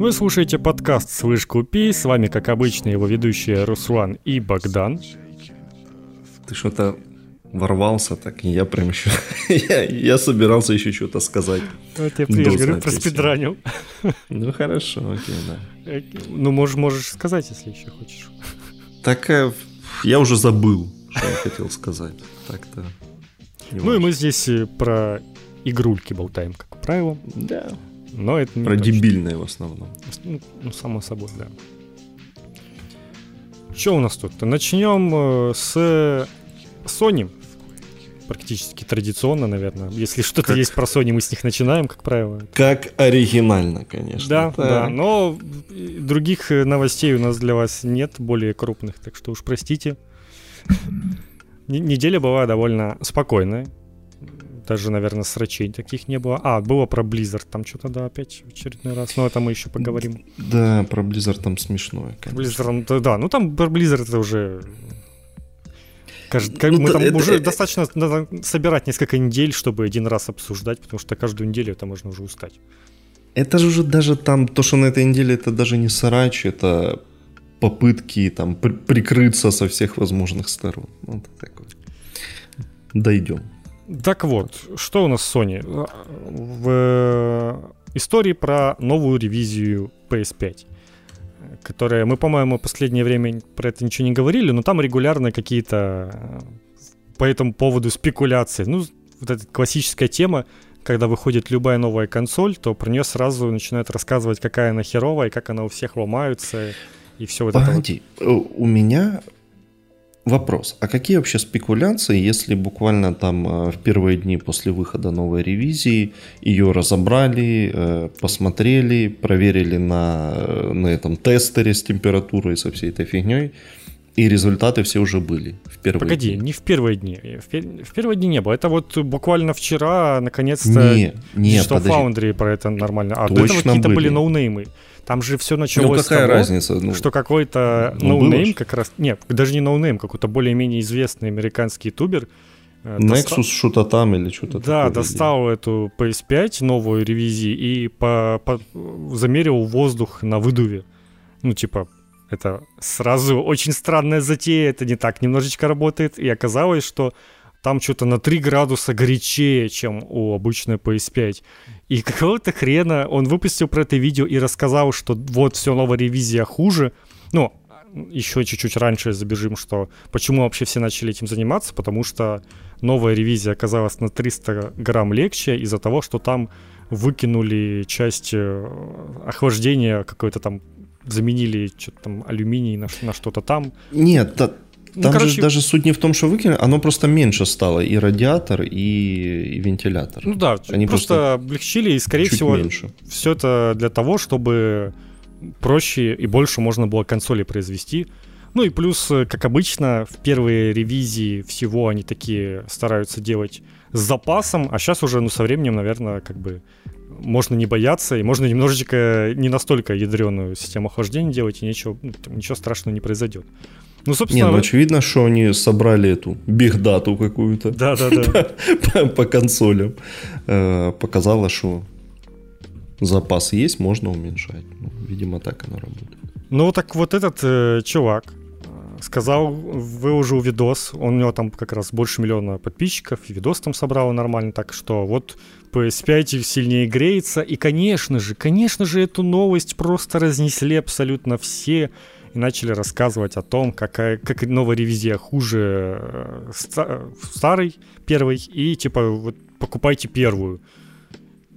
Вы слушаете подкаст «Слышь, купи». С вами, как обычно, его ведущие Руслан и Богдан. Ты что-то ворвался так, и я прям еще... я, я собирался еще что-то сказать. Вот я привет, говорю, проспидранил. ну, хорошо, окей, да. Ну, можешь, можешь сказать, если еще хочешь. Так э, я уже забыл, что я хотел сказать. Так-то... Ну, и мы здесь э, про игрульки болтаем, как правило. Да. Но это не Про точно. дебильные в основном. Ну, ну, само собой, да. Что у нас тут? Начнем э, с Sony. Практически традиционно, наверное. Если что-то как... есть про Sony, мы с них начинаем, как правило. Как оригинально, конечно. Да, так. да. Но других э, новостей у нас для вас нет, более крупных, так что уж простите. Неделя была довольно спокойная даже, наверное, срачей таких не было. А, было про Blizzard, там что-то, да, опять в очередной раз. Но это мы еще поговорим. Да, про Blizzard там смешное, конечно. Blizzard, да, ну там про Blizzard это уже... Кажд... Ну, мы там это, уже это... достаточно надо собирать несколько недель, чтобы один раз обсуждать, потому что каждую неделю это можно уже устать. Это же уже даже там, то, что на этой неделе, это даже не срач, это попытки там при- прикрыться со всех возможных сторон. Вот такое. Дойдем. Так вот, что у нас с Sony? В истории про новую ревизию PS5 которая, мы, по-моему, последнее время про это ничего не говорили, но там регулярно какие-то по этому поводу спекуляции. Ну, вот эта классическая тема, когда выходит любая новая консоль, то про нее сразу начинают рассказывать, какая она херовая, как она у всех ломается, и все вот Погоди, это вот. у меня Вопрос. А какие вообще спекуляции, если буквально там э, в первые дни после выхода новой ревизии ее разобрали, э, посмотрели, проверили на, э, на этом тестере с температурой, со всей этой фигней, и результаты все уже были в первые Погоди, дни. не в первые дни. В, пер- в первые дни не было. Это вот буквально вчера, наконец-то, не, не, что Foundry про это нормально. А Точно до этого какие-то были, были ноунеймы. Там же все началось ну, какая с того, разница? Ну, что какой-то ну, ноунейм как раз... Нет, даже не ноунейм, какой-то более-менее известный американский ютубер э, Nexus достал... что-то там или что-то Да, такое достал или... эту PS5 новую ревизии и по, по, замерил воздух на выдуве. Ну, типа, это сразу очень странная затея, это не так немножечко работает. И оказалось, что там что-то на 3 градуса горячее, чем у обычной PS5. И какого-то хрена он выпустил про это видео и рассказал, что вот все, новая ревизия хуже. Ну, еще чуть-чуть раньше забежим, что почему вообще все начали этим заниматься, потому что новая ревизия оказалась на 300 грамм легче из-за того, что там выкинули часть э, охлаждения какой-то там заменили что-то там алюминий на, на что-то там. Нет, ну, там короче... же даже суть не в том, что выкинули, оно просто меньше стало, и радиатор, и, и вентилятор. Ну да, Они просто, просто облегчили, и, скорее всего, меньше. все это для того, чтобы проще и больше можно было консоли произвести. Ну и плюс, как обычно, в первые ревизии всего они такие стараются делать с запасом, а сейчас уже, ну, со временем, наверное, как бы можно не бояться, и можно немножечко не настолько ядреную систему охлаждения делать, и ничего, ну, ничего страшного не произойдет. Ну, собственно... Не, ну, очевидно, что они собрали эту бигдату какую-то. Да-да-да. по, по консолям. Э, показало, что запас есть, можно уменьшать. Ну, видимо, так оно работает. Ну, так вот этот э, чувак э, сказал, выложил видос, он, у него там как раз больше миллиона подписчиков, и видос там собрал нормально, так что вот PS5 сильнее греется, и, конечно же, конечно же, эту новость просто разнесли абсолютно все, и начали рассказывать о том, какая, как новая ревизия хуже э, ста- старой первой, и типа вот покупайте первую.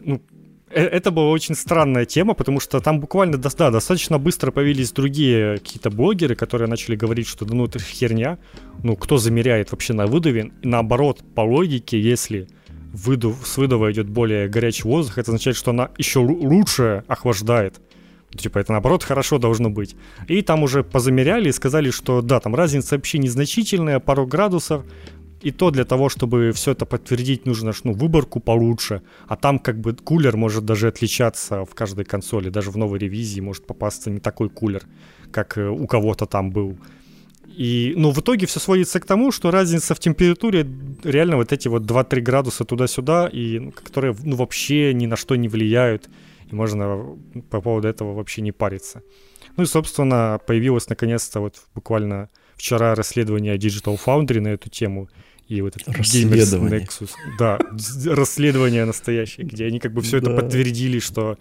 Ну, э, это была очень странная тема, потому что там буквально да, достаточно быстро появились другие какие-то блогеры, которые начали говорить, что да ну это херня, ну кто замеряет вообще на выдуве, и наоборот, по логике, если выдув, с выдува идет более горячий воздух, это означает, что она еще лучше охлаждает. Типа это наоборот хорошо должно быть. И там уже позамеряли и сказали, что да, там разница вообще незначительная, пару градусов. И то для того, чтобы все это подтвердить, нужно ну, выборку получше. А там как бы кулер может даже отличаться в каждой консоли. Даже в новой ревизии может попасться не такой кулер, как э, у кого-то там был. И, ну, в итоге все сводится к тому, что разница в температуре реально вот эти вот 2-3 градуса туда-сюда, и, ну, которые ну, вообще ни на что не влияют можно по поводу этого вообще не париться. Ну и, собственно, появилось наконец-то вот буквально вчера расследование Digital Foundry на эту тему, и вот этот Gamers Nexus. Да, расследование настоящее, где они как бы все да. это подтвердили, что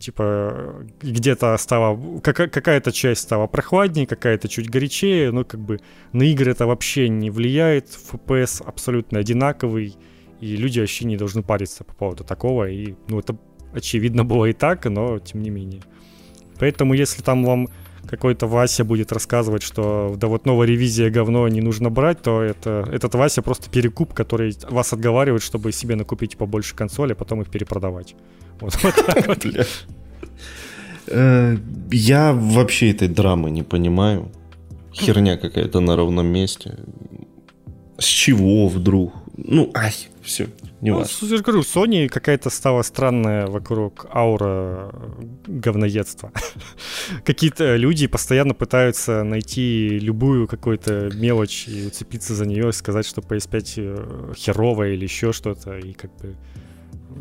типа где-то стало какая-то часть стала прохладнее, какая-то чуть горячее, но как бы на игры это вообще не влияет, FPS абсолютно одинаковый, и люди вообще не должны париться по поводу такого, и ну это очевидно было и так, но тем не менее. Поэтому если там вам какой-то Вася будет рассказывать, что да вот новая ревизия говно не нужно брать, то это, этот Вася просто перекуп, который вас отговаривает, чтобы себе накупить побольше консоли, а потом их перепродавать. Вот, вот так вот. Э, я вообще этой драмы не понимаю. Херня какая-то на ровном месте. С чего вдруг? Ну, ай, все, не ну, важно. Я говорю, Sony какая-то стала странная вокруг аура говноедства. Какие-то люди постоянно пытаются найти любую какую-то мелочь и уцепиться за нее, сказать, что PS5 э, херовая или еще что-то, и как бы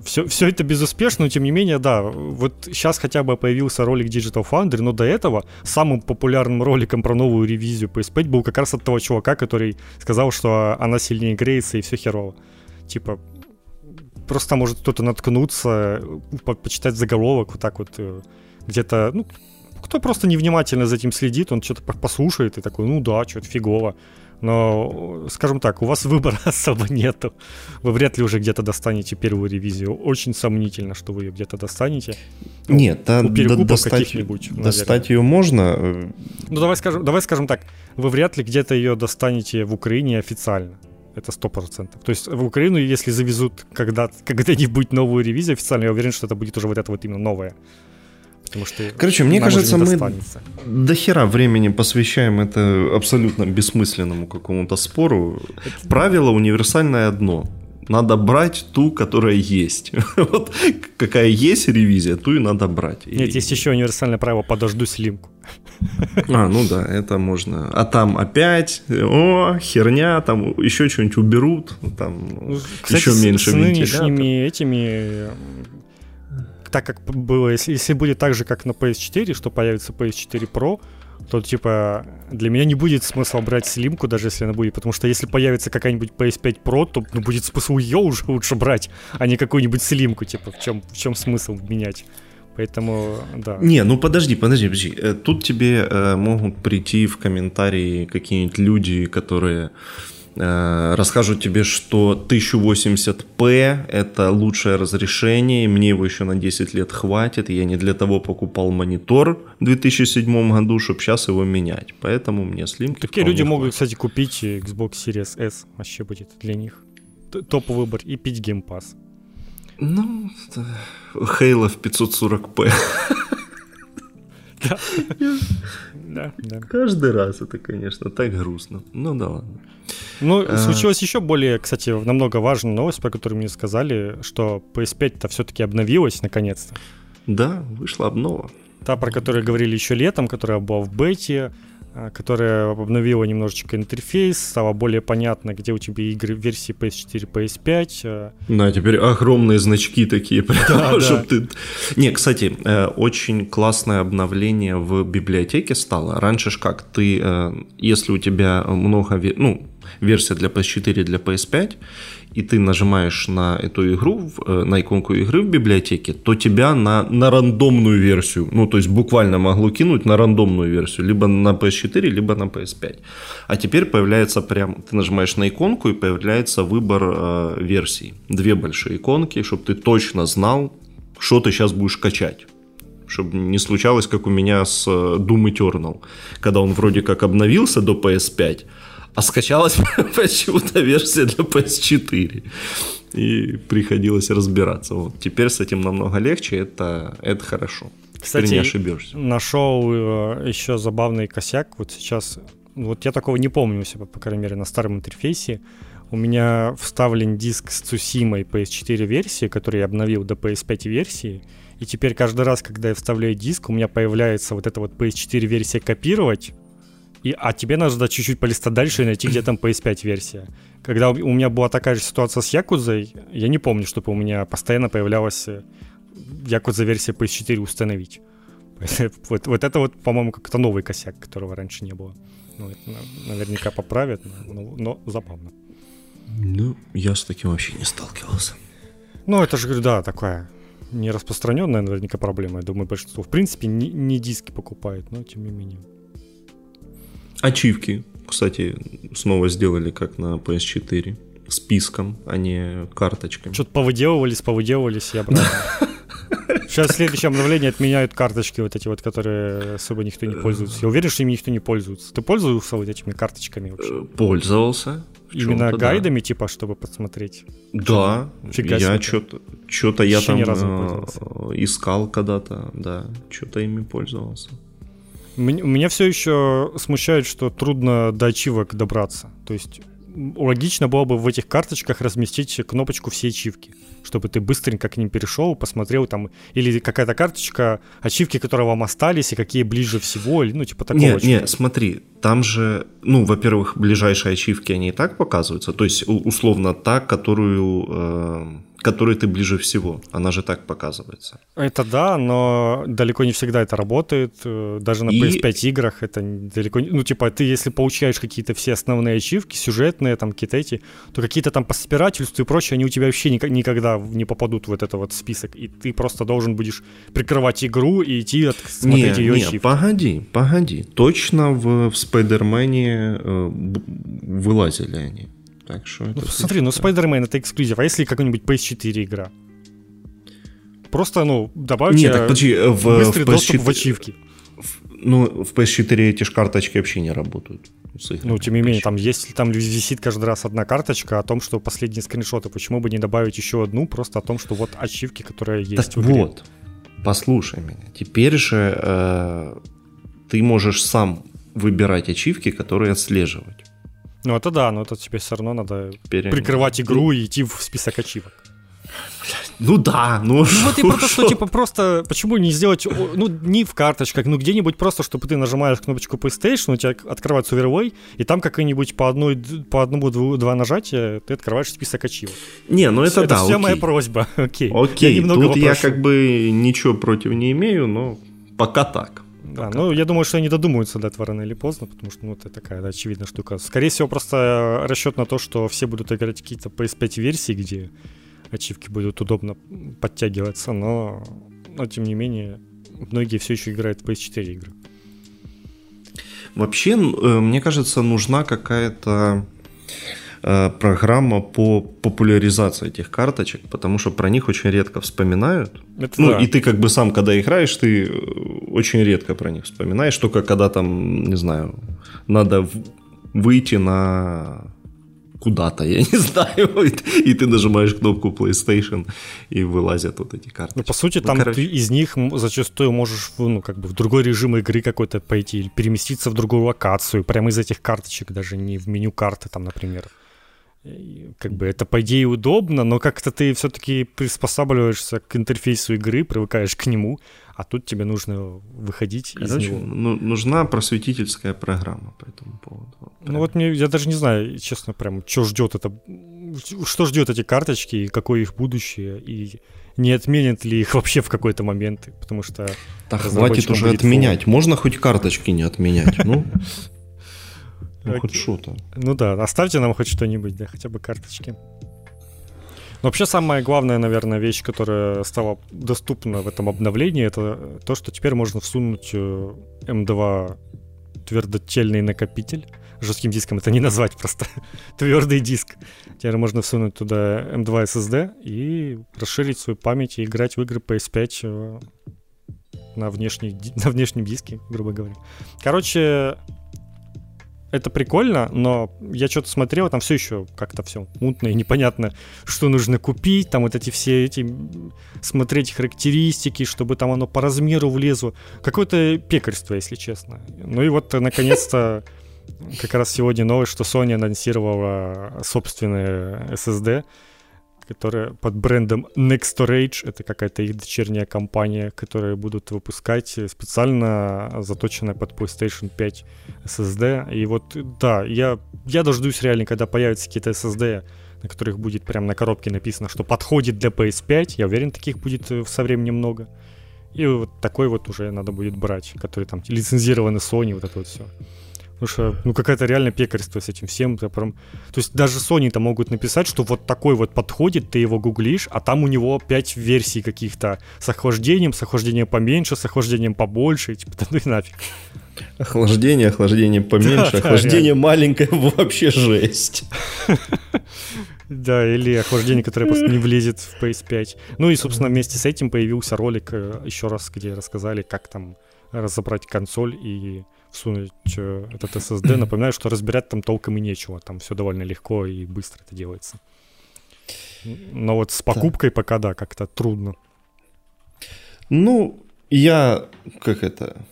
все, все это безуспешно, но тем не менее, да, вот сейчас хотя бы появился ролик Digital Foundry, но до этого самым популярным роликом про новую ревизию PS5 был как раз от того чувака, который сказал, что она сильнее греется и все херово. Типа, просто может кто-то наткнуться, по почитать заголовок вот так вот э, где-то, ну, кто просто невнимательно за этим следит, он что-то послушает и такой, ну да, что-то фигово. Но, скажем так, у вас выбора особо нету. Вы вряд ли уже где-то достанете первую ревизию. Очень сомнительно, что вы ее где-то достанете. Нет, да, у да, достать, достать ее можно. Э, ну, давай скажем, давай скажем так, вы вряд ли где-то ее достанете в Украине официально. Это сто процентов. То есть в Украину, если завезут когда, когда-нибудь новую ревизию официально, я уверен, что это будет уже вот это вот именно новое. Потому что Короче, мне кажется, мы до хера времени посвящаем это абсолютно бессмысленному какому-то спору. Правило универсальное одно. Надо брать ту, которая есть. вот какая есть ревизия, ту и надо брать. Нет, есть еще универсальное правило «подожду слимку». А, ну да, это можно. А там опять, о, херня, там еще что-нибудь уберут, там ну, Кстати, еще меньше с, с нынешними этими так как было, если, если будет так же, как на PS4, что появится PS4 Pro, то, типа, для меня не будет смысла брать слимку, даже если она будет, потому что если появится какая-нибудь PS5 Pro, то ну, будет смысл ее уже лучше брать, а не какую-нибудь слимку, типа, в чем, в чем смысл менять? Поэтому, да. Не, ну подожди, подожди, подожди. Э, тут тебе э, могут прийти в комментарии какие-нибудь люди, которые Э, расскажут тебе, что 1080p это лучшее разрешение, мне его еще на 10 лет хватит, я не для того покупал монитор в 2007 году, чтобы сейчас его менять, поэтому мне слимки Такие люди могут, кстати, купить Xbox Series S, вообще будет для них топ выбор и пить Game Pass. Ну, Halo в 540p. Да. да, да. Каждый раз это, конечно, так грустно. Ну да ладно. Ну, а... случилась еще более, кстати, намного важная новость, про которую мне сказали, что PS5-то все-таки обновилась наконец-то. Да, вышла обнова. Та, про которую говорили еще летом, которая была в бете, которая обновила немножечко интерфейс, стало более понятно, где у тебя игры версии PS4, PS5. Да, теперь огромные значки такие, да, да. ты... Не, кстати, э, очень классное обновление в библиотеке стало. Раньше ж как, ты, э, если у тебя много, ну, версия для PS4, для PS5, и ты нажимаешь на эту игру, на иконку игры в библиотеке, то тебя на, на рандомную версию, ну, то есть буквально могло кинуть на рандомную версию, либо на PS4, либо на PS5. А теперь появляется прям, ты нажимаешь на иконку, и появляется выбор э, версий. Две большие иконки, чтобы ты точно знал, что ты сейчас будешь качать чтобы не случалось, как у меня с э, Doom Eternal, когда он вроде как обновился до PS5, а скачалась почему-то версия для PS4. И приходилось разбираться. Вот. Теперь с этим намного легче, это, это хорошо. Кстати, Теперь не ошибешься. нашел э, еще забавный косяк. Вот сейчас, вот я такого не помню у себя, по крайней мере, на старом интерфейсе. У меня вставлен диск с Цусимой PS4 версии, который я обновил до PS5 версии. И теперь каждый раз, когда я вставляю диск, у меня появляется вот эта вот PS4 версия копировать, и, а тебе надо чуть-чуть полистать дальше и найти, где там PS5 версия. Когда у меня была такая же ситуация с Якузой, я не помню, чтобы у меня постоянно появлялась э, як вот за версией PS4 установить. Вот, вот это вот, по-моему, как-то новый косяк, которого раньше не было. Ну, это наверняка поправят, но, но забавно. Ну, я с таким вообще не сталкивался. Ну, это же, да, такая не распространенная наверняка проблема. Я думаю, большинство, в принципе, не, не диски покупает, но тем не менее. Ачивки, кстати, снова сделали как на PS4. Списком, а не карточками. Что-то повыделывались, повыделывались и обратно. Сейчас следующее обновление отменяют карточки вот эти вот, которые особо никто не пользуется. Я уверен, что ими никто не пользуется. Ты пользовался вот этими карточками вообще? Э, пользовался. Именно гайдами, да. типа, чтобы посмотреть? Да, Фига я что-то, что-то я там э, искал когда-то, да, что-то ими пользовался. Меня все еще смущает, что трудно до ачивок добраться. То есть логично было бы в этих карточках разместить кнопочку «Все ачивки», чтобы ты быстренько к ним перешел, посмотрел там, или какая-то карточка, ачивки, которые вам остались, и какие ближе всего, или, ну, типа такого. Нет, нет, смотри, там же, ну, во-первых, ближайшие ачивки, они и так показываются, то есть, условно, та, которую... Э которой ты ближе всего. Она же так показывается. Это да, но далеко не всегда это работает. Э, даже на и... PS5 играх это далеко не... Ну, типа, ты если получаешь какие-то все основные ачивки, сюжетные, там, какие-то эти, то какие-то там по собирательству и прочее, они у тебя вообще никогда не попадут в вот этот вот список. И ты просто должен будешь прикрывать игру и идти от, смотреть не, ее не, ачивки. погоди, погоди. Точно в, в Спайдермене э, вылазили они. Так что ну, смотри, ну Spider-Man это эксклюзив, а если какая-нибудь PS4 игра? Просто, ну, добавьте Нет, так, подожди, э, в, быстрый в PS4... доступ в ачивки. Ну, в PS4 эти же карточки вообще не работают. Ну, тем не менее, там есть, там висит каждый раз одна карточка о том, что последние скриншоты. Почему бы не добавить еще одну, просто о том, что вот ачивки, которые есть так в игре. Вот, послушай меня. Теперь же э, ты можешь сам выбирать ачивки, которые отслеживать. Ну это да, но это тебе все равно надо Пере... прикрывать игру и идти в список ачивок. Ну да, ну, ну вот и просто, что, типа, просто, почему не сделать, ну, не в карточках, ну, где-нибудь просто, чтобы ты нажимаешь кнопочку PlayStation, у тебя открывается Overway, и там как-нибудь по, одной, по одному, два нажатия ты открываешь список ачивок. Не, ну это, это да, Это вся моя просьба, окей. Окей, я тут попрошу. я как бы ничего против не имею, но пока так. Да, ну я думаю, что они додумаются до этого рано или поздно, потому что ну, это такая да, очевидная штука. Скорее всего, просто расчет на то, что все будут играть какие-то PS5 версии, где ачивки будут удобно подтягиваться, но, но тем не менее, многие все еще играют в PS4 игры. Вообще, э, мне кажется, нужна какая-то Э, программа по популяризации этих карточек, потому что про них очень редко вспоминают. Это ну, да. и ты как бы сам, когда играешь, ты э, очень редко про них вспоминаешь, только когда там, не знаю, надо выйти на куда-то, я не знаю, и ты нажимаешь кнопку PlayStation, и вылазят вот эти карты. Ну, по сути, ну, там короче... ты из них зачастую можешь, ну, как бы в другой режим игры какой-то пойти, или переместиться в другую локацию, прямо из этих карточек, даже не в меню карты там, например как бы это по идее удобно, но как-то ты все-таки приспосабливаешься к интерфейсу игры, привыкаешь к нему, а тут тебе нужно выходить Короче, из него. Ну, нужна просветительская программа по этому поводу. Прям. Ну вот мне, я даже не знаю, честно, прям, что ждет это, что ждет эти карточки, и какое их будущее, и не отменят ли их вообще в какой-то момент, потому что... Так хватит уже отменять, фон. можно хоть карточки не отменять, ну... Ну, Окей. хоть что-то. Ну да, оставьте нам хоть что-нибудь, да, хотя бы карточки. Но вообще самая главная, наверное, вещь, которая стала доступна в этом обновлении, это то, что теперь можно всунуть M2 э, твердотельный накопитель. Жестким диском это не назвать просто. Твердый диск. Теперь можно всунуть туда M2 SSD и расширить свою память и играть в игры PS5 э, на, внешней, на внешнем диске, грубо говоря. Короче, это прикольно, но я что-то смотрел, там все еще как-то все мутно и непонятно, что нужно купить, там вот эти все эти, смотреть характеристики, чтобы там оно по размеру влезло. Какое-то пекарство, если честно. Ну и вот, наконец-то, как раз сегодня новость, что Sony анонсировала собственные SSD, которая под брендом Next Storage, это какая-то их дочерняя компания, которая будут выпускать специально заточенная под PlayStation 5 SSD. И вот, да, я, я дождусь реально, когда появятся какие-то SSD на которых будет прямо на коробке написано, что подходит для PS5. Я уверен, таких будет э, со временем много. И вот такой вот уже надо будет брать, который там лицензированный Sony, вот это вот все. Потому что, ну, какая-то реально пекарство с этим всем. Прям... То есть даже Sony-то могут написать, что вот такой вот подходит, ты его гуглишь, а там у него 5 версий каких-то с охлаждением, с охлаждением поменьше, с охлаждением побольше, и, типа, да ну и нафиг. Охлаждение, охлаждение поменьше, да, охлаждение да, маленькое, вообще жесть. Да, или охлаждение, которое просто не влезет в PS5. Ну и, собственно, вместе с этим появился ролик э, еще раз, где рассказали, как там разобрать консоль и всунуть э, этот SSD. Напоминаю, что разбирать там толком и нечего. Там все довольно легко и быстро это делается. Но вот с покупкой да. пока, да, как-то трудно. Ну, я, как это,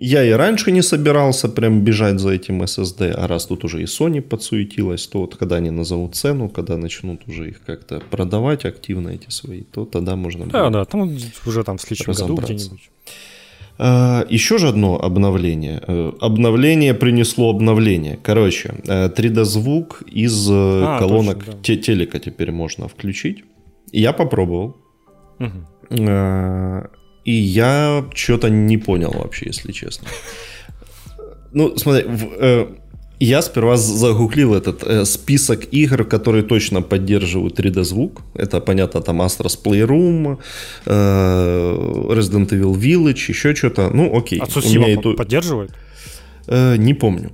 я и раньше не собирался прям бежать за этим SSD, а раз тут уже и Sony подсуетилась, то вот когда они назовут цену, когда начнут уже их как-то продавать активно эти свои, то тогда можно Да, да, там уже там в следующем году где-нибудь. А, еще же одно обновление. Э, обновление принесло обновление. Короче, 3D-звук э, из э, а, колонок точно, да. телека теперь можно включить. Я попробовал. Угу. И я что-то не понял вообще, если честно. Ну, смотри, в, я сперва загуглил этот э, список игр, которые точно поддерживают 3D-звук. Это, понятно, там Astros Playroom, э, Resident Evil Village, еще что-то. Ну, окей. А это... поддерживает? Э, не помню.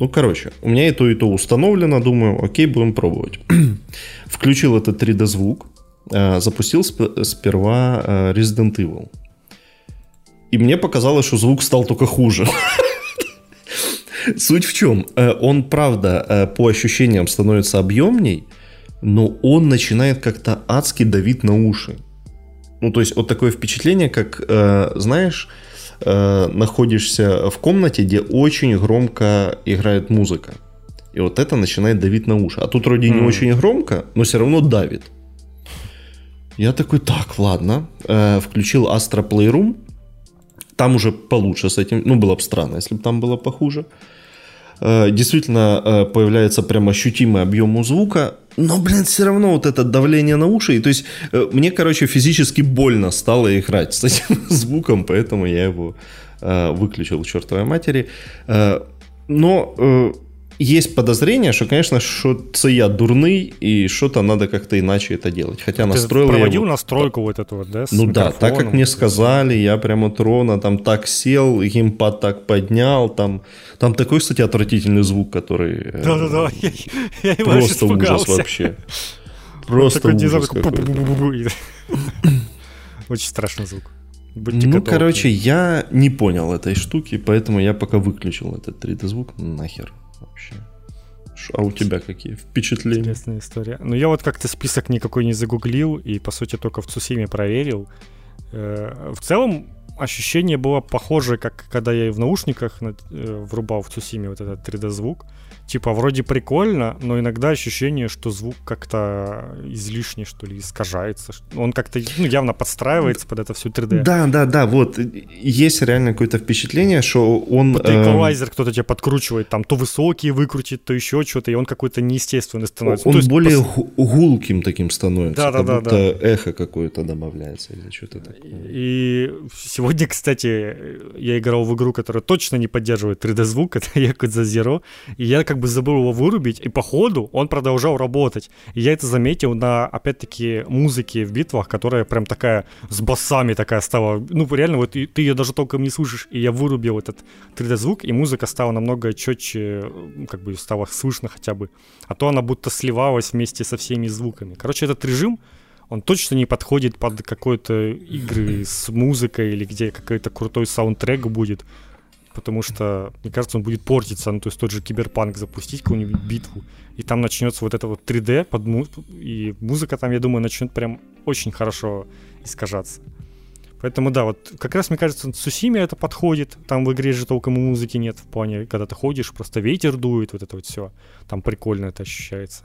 Ну, короче, у меня и то, и то установлено. Думаю, окей, будем пробовать. Включил этот 3D-звук. Э, запустил сп- сперва э, Resident Evil. И мне показалось, что звук стал только хуже. Суть в чем? Э, он, правда, э, по ощущениям становится объемней, но он начинает как-то адски давить на уши. Ну, то есть, вот такое впечатление, как, э, знаешь, находишься в комнате, где очень громко играет музыка. И вот это начинает давить на уши. А тут вроде mm. не очень громко, но все равно давит. Я такой, так, ладно. Включил Astra Playroom. Там уже получше с этим. Ну, было бы странно, если бы там было похуже. Э, действительно э, появляется прям ощутимый объем звука, но, блин, все равно вот это давление на уши. То есть э, мне, короче, физически больно стало играть с этим звуком, поэтому я его выключил чертовой матери. Но есть подозрение, что, конечно, что це я дурный, и что-то надо как-то иначе это делать. Хотя Ты настроил проводил я... настройку вот этого, да? ну да, так как мне сказали, я прямо трона там так сел, геймпад так поднял, там, там такой, кстати, отвратительный звук, который... Э, Да-да-да, я, я Просто ужас вообще. Просто ужас Очень страшный звук. Будьте ну, готовы. короче, я не понял этой штуки, поэтому я пока выключил этот 3D-звук нахер вообще. А у тебя какие впечатления? Интересная история. Ну, я вот как-то список никакой не загуглил и, по сути, только в Цусиме проверил. Э, в целом, ощущение было похоже, как когда я в наушниках э, врубал в Цусиме вот этот 3D-звук типа, вроде прикольно, но иногда ощущение, что звук как-то излишне, что ли, искажается. Он как-то, ну, явно подстраивается под это всю 3D. Да, да, да, вот. Есть реально какое-то впечатление, что он... Вот эквалайзер э... кто-то тебя подкручивает, там, то высокие выкрутит, то еще что-то, и он какой-то неестественный становится. Он ну, более пос... гулким таким становится, да, да, да, будто да. эхо какое-то добавляется или что-то такое. И сегодня, кстати, я играл в игру, которая точно не поддерживает 3D-звук, это Yakuza Zero, и я как бы забыл его вырубить, и по ходу он продолжал работать. И я это заметил на, опять-таки, музыке в битвах, которая прям такая с басами такая стала. Ну, реально, вот ты ее даже толком не слышишь, и я вырубил этот 3D-звук, и музыка стала намного четче, как бы стала слышно хотя бы. А то она будто сливалась вместе со всеми звуками. Короче, этот режим, он точно не подходит под какой-то игры с музыкой или где какой-то крутой саундтрек будет потому что, мне кажется, он будет портиться. Ну, то есть тот же киберпанк запустить, какую-нибудь битву, и там начнется вот это вот 3D, под му- и музыка там, я думаю, начнет прям очень хорошо искажаться. Поэтому да, вот как раз, мне кажется, Сусиме это подходит. Там в игре же толком музыки нет в плане, когда ты ходишь, просто ветер дует, вот это вот все. Там прикольно это ощущается.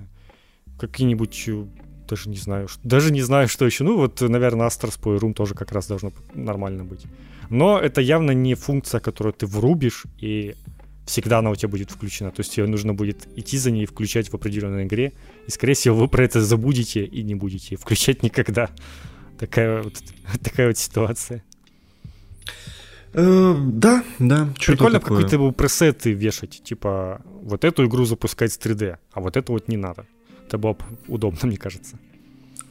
Какие-нибудь э, даже не знаю, даже не знаю, что еще. Ну, вот, наверное, Astro's Playroom тоже как раз должно нормально быть. Но это явно не функция, которую ты врубишь и всегда она у тебя будет включена. То есть тебе нужно будет идти за ней и включать в определенной игре. И, скорее всего, вы про это забудете и не будете включать никогда. Такая вот, такая вот ситуация. Э, да, да. Прикольно какие-то пресеты вешать. Типа, вот эту игру запускать с 3D, а вот эту вот не надо. Это было бы удобно, мне кажется.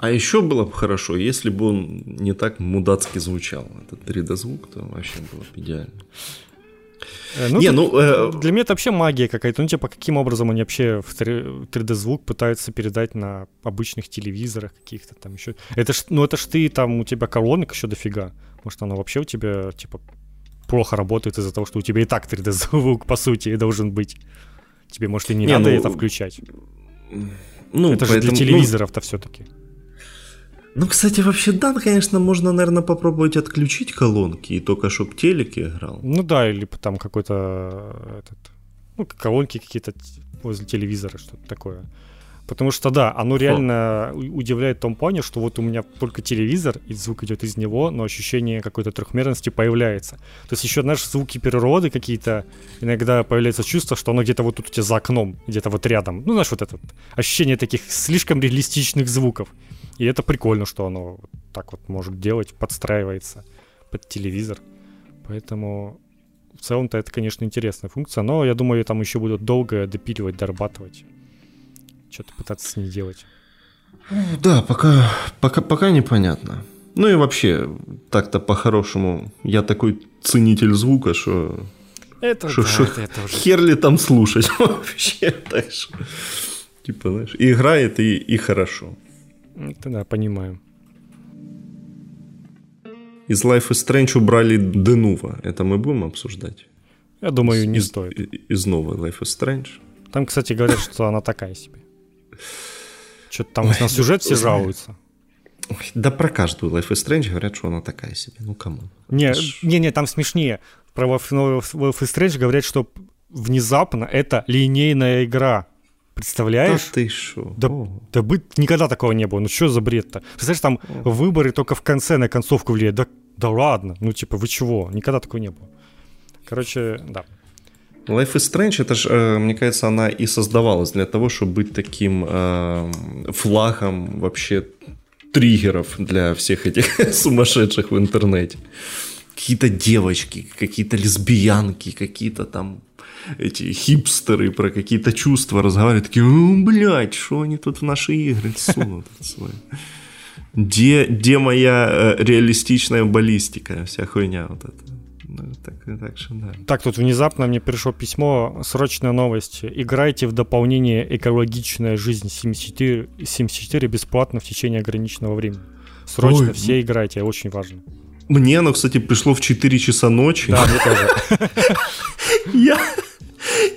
А еще было бы хорошо, если бы он не так мудацки звучал. Этот 3D-звук, то вообще было бы идеально. Э, ну, не, ну, э... Для меня это вообще магия какая-то. Ну, типа, каким образом они вообще в 3D-звук пытаются передать на обычных телевизорах каких-то там еще. Это ж, ну, это ж ты, там, у тебя колонок еще дофига. Может, оно вообще у тебя, типа, плохо работает из-за того, что у тебя и так 3D-звук, по сути, должен быть. Тебе, может, и не, не надо ну, это включать. Ну, это поэтому, же для ну, телевизоров-то ну... все-таки. Ну, кстати, вообще, да, конечно, можно, наверное, попробовать отключить колонки и только чтобы телек играл. Ну да, или там какой-то этот, ну, колонки какие-то возле телевизора, что-то такое. Потому что, да, оно реально удивляет в том плане, что вот у меня только телевизор, и звук идет из него, но ощущение какой-то трехмерности появляется. То есть еще, знаешь, звуки природы какие-то, иногда появляется чувство, что оно где-то вот тут у тебя за окном, где-то вот рядом. Ну, знаешь, вот это ощущение таких слишком реалистичных звуков. И это прикольно, что оно так вот может делать, подстраивается под телевизор. Поэтому в целом-то это, конечно, интересная функция, но я думаю, там еще будут долго допиливать, дорабатывать. Что-то пытаться с ней делать. Да, пока, пока, пока непонятно. Ну и вообще, так-то по-хорошему, я такой ценитель звука, что... Это, шо, да, шо, это, это уже... Хер ли там слушать вообще, так что... Типа, знаешь, играет и, и хорошо. Это да, понимаю. Из Life is Strange убрали Денува. Это мы будем обсуждать? Я думаю, не из, стоит. Из новой Life is Strange. Там, кстати, говорят, что она такая себе. Что-то там Ой, на сюжет все жалуются. Да про каждую Life is Strange говорят, что она такая себе. Ну, кому? Не, не, не, там смешнее. Про Life is Strange говорят, что внезапно это линейная игра. Представляешь? Да ты шо? Да, да быть никогда такого не было. Ну что за бред-то? Представляешь, там О. выборы только в конце на концовку влияют. Да, да ладно, ну типа вы чего? Никогда такого не было. Короче, да. Life is Strange, это же, э, мне кажется, она и создавалась для того, чтобы быть таким э, флагом вообще триггеров для всех этих сумасшедших в интернете. Какие-то девочки, какие-то лесбиянки, какие-то там эти хипстеры про какие-то чувства разговаривают, такие, ну, блядь, что они тут в наши игры сунут? Где, где моя э, реалистичная баллистика, вся хуйня вот эта. Ну, так, так, что, да. так, тут внезапно мне пришло письмо, срочная новость. Играйте в дополнение «Экологичная жизнь 74, 74 бесплатно в течение ограниченного времени». Срочно Ой. все играйте, очень важно. Мне оно, кстати, пришло в 4 часа ночи. Да, мне тоже. Я...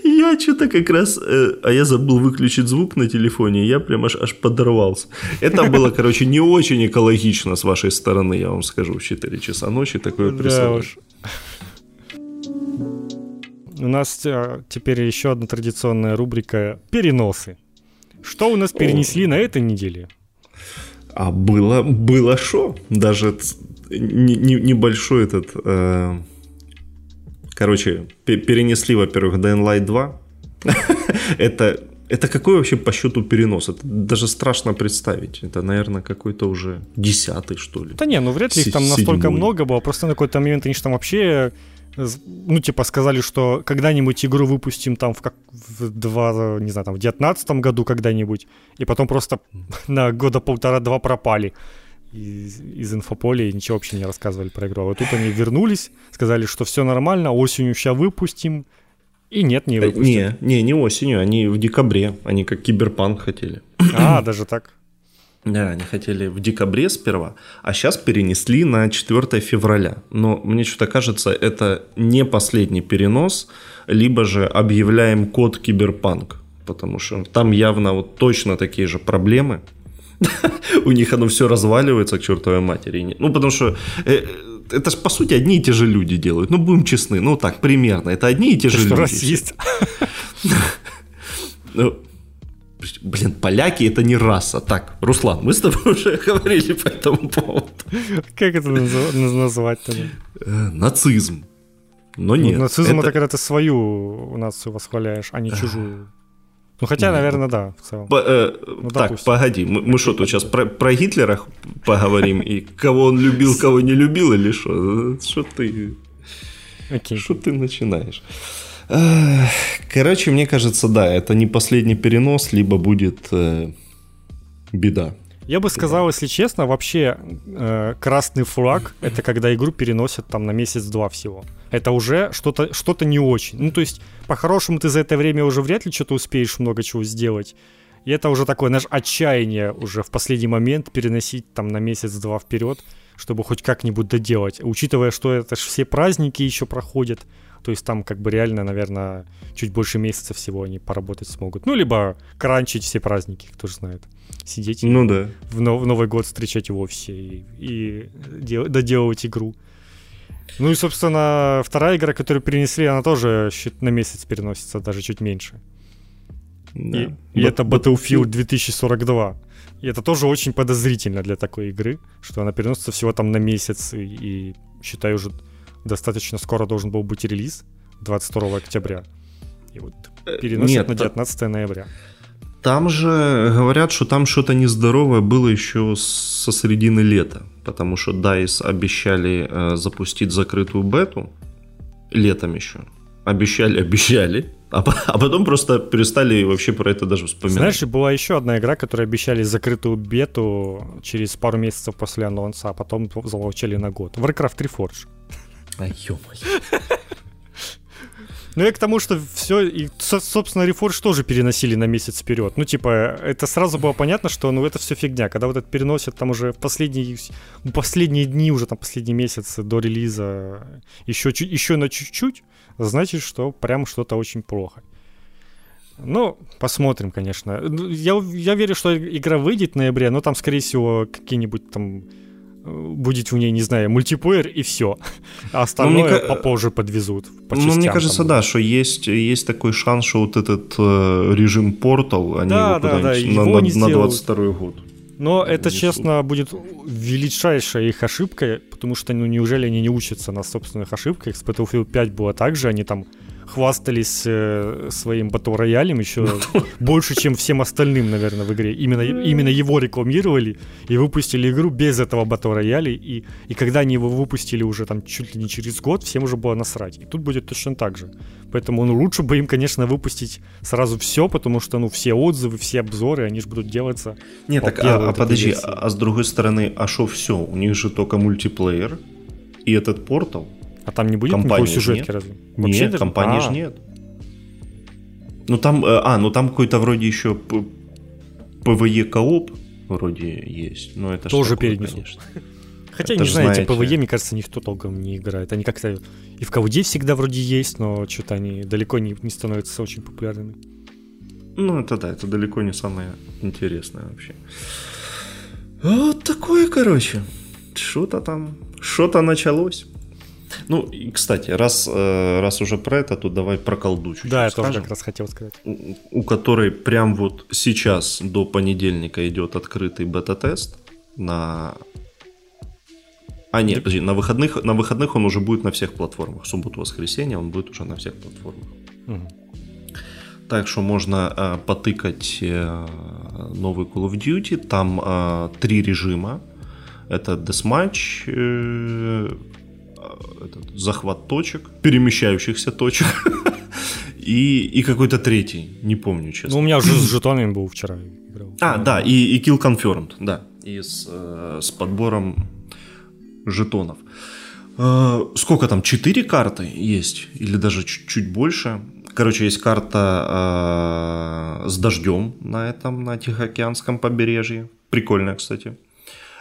Я что-то как раз, э, а я забыл выключить звук на телефоне, я прям аж, аж подорвался. Это было, короче, не очень экологично с вашей стороны, я вам скажу, в 4 часа ночи такое да уж. У нас а, теперь еще одна традиционная рубрика «Переносы». Что у нас перенесли О. на этой неделе? А было, было шо. Даже не, не, небольшой этот... Э, короче, перенесли, во-первых, Dying Light 2. это, это какой вообще по счету перенос? Это даже страшно представить. Это, наверное, какой-то уже десятый, что ли. Да не, ну вряд ли их там настолько много было. Просто на какой-то момент они же там вообще ну, типа, сказали, что когда-нибудь игру выпустим там в, как, в два, не знаю, там в девятнадцатом году когда-нибудь, и потом просто на года полтора-два пропали из, из инфополя и ничего вообще не рассказывали про игру. А вот тут они вернулись, сказали, что все нормально, осенью сейчас выпустим, и нет, не выпустят. Не, не, не осенью, они в декабре, они как киберпанк хотели. А, даже так? Да, они хотели в декабре сперва, а сейчас перенесли на 4 февраля. Но мне что-то кажется, это не последний перенос, либо же объявляем код киберпанк, потому что там явно вот точно такие же проблемы. У них оно все разваливается к чертовой матери. Ну, потому что э, это же, по сути, одни и те же люди делают. Ну, будем честны, ну так, примерно. Это одни и те же люди. расист. Ну, Блин, поляки это не раса. Так, Руслан, мы с тобой уже говорили по этому поводу. Как это назвать? Э, нацизм. Но нет. Ну, нацизм это... это когда ты свою нацию восхваляешь, а не чужую. Ну, хотя, наверное, да, в целом. По, э, ну, так, допустим. погоди, мы, что тут сейчас про, про Гитлера поговорим, и кого он любил, кого не любил, или что? Что ты... Что ты начинаешь? Короче, мне кажется, да, это не последний перенос, либо будет э, беда. Я бы сказал, если честно, вообще э, красный флаг это когда игру переносят там на месяц-два всего. Это уже что-то что не очень. Ну, то есть, по-хорошему, ты за это время уже вряд ли что-то успеешь много чего сделать. И это уже такое, знаешь, отчаяние уже в последний момент переносить там на месяц-два вперед, чтобы хоть как-нибудь доделать. Учитывая, что это же все праздники еще проходят, то есть там как бы реально, наверное, чуть больше месяца всего они поработать смогут. Ну, либо кранчить все праздники, кто же знает. Сидеть ну, да. в, нов- в Новый год встречать в офисе и, и дел- доделывать игру. Ну и, собственно, вторая игра, которую перенесли, она тоже на месяц переносится, даже чуть меньше. Да. И, и это Battlefield 2042. И это тоже очень подозрительно для такой игры, что она переносится всего там на месяц, и, и считаю, уже достаточно скоро должен был быть релиз 22 октября. И вот э, переносят Нет, на 19 та... ноября. Там же говорят, что там что-то нездоровое было еще со середины лета, потому что DICE обещали э, запустить закрытую бету летом еще. Обещали, обещали, а, а потом просто перестали вообще про это даже вспоминать. Знаешь, была еще одна игра, которая обещали закрытую бету через пару месяцев после анонса, а потом залочили на год. Warcraft 3 Forge. А ну, я к тому, что все, и, собственно, Reforge тоже переносили на месяц вперед. Ну, типа, это сразу было понятно, что, ну, это все фигня. Когда вот это переносят там уже последние, последние дни, уже там последний месяц до релиза, еще, еще на чуть-чуть, значит, что прям что-то очень плохо. Ну, посмотрим, конечно. Ну, я, я верю, что игра выйдет в ноябре, но там, скорее всего, какие-нибудь там будет в ней, не знаю, мультиплеер и все. А остальное ну, мне, попозже подвезут. По ну, мне кажется, да, что есть, есть такой шанс, что вот этот э, режим портал, они да, его да, да, его на, на, на 22 год. Но это, честно, будет величайшая их ошибка, потому что, ну, неужели они не учатся на собственных ошибках? С Battlefield 5 было так же, они там хвастались э, своим батл роялем еще больше, чем всем остальным, наверное, в игре. Именно, именно его рекламировали и выпустили игру без этого батл рояля. И, и когда они его выпустили уже там чуть ли не через год, всем уже было насрать. И тут будет точно так же. Поэтому ну, лучше бы им, конечно, выпустить сразу все, потому что ну все отзывы, все обзоры, они же будут делаться. Нет, так а, а подожди, а, а с другой стороны, а что все? У них же только мультиплеер и этот портал. А там не будет компании никакой сюжетки нет. разве? Вообще нет, даже? компании же нет. Ну там, э, а, ну там какой-то вроде еще PvE кооп вроде есть, но это тоже перенесут. Конечно. Хотя, это не знаю, знаете... PvE, мне кажется, никто толком не играет. Они как-то и в КоД всегда вроде есть, но что-то они далеко не, не становятся очень популярными. Ну, это да, это далеко не самое интересное вообще. Вот такое, короче. Что-то там, что-то началось. Ну, и, кстати, раз, э, раз уже про это, то давай про колду чуть-чуть Да, я тоже как раз хотел сказать. У, у которой прям вот сейчас до понедельника идет открытый бета-тест на... А, нет, подожди, на выходных, на выходных он уже будет на всех платформах. Субботу-воскресенье он будет уже на всех платформах. Угу. Так что можно э, потыкать э, новый Call of Duty. Там э, три режима. Это Deathmatch, э, этот захват точек, перемещающихся точек. и, и какой-то третий, не помню, честно. Ну, у меня уже с жетонами был вчера. Играл. А, да, и, и Kill Confirmed, да. И с, э, с подбором жетонов. Э, сколько там, четыре карты есть? Или даже чуть-чуть больше? Короче, есть карта э, с дождем на этом, на Тихоокеанском побережье. Прикольная, кстати.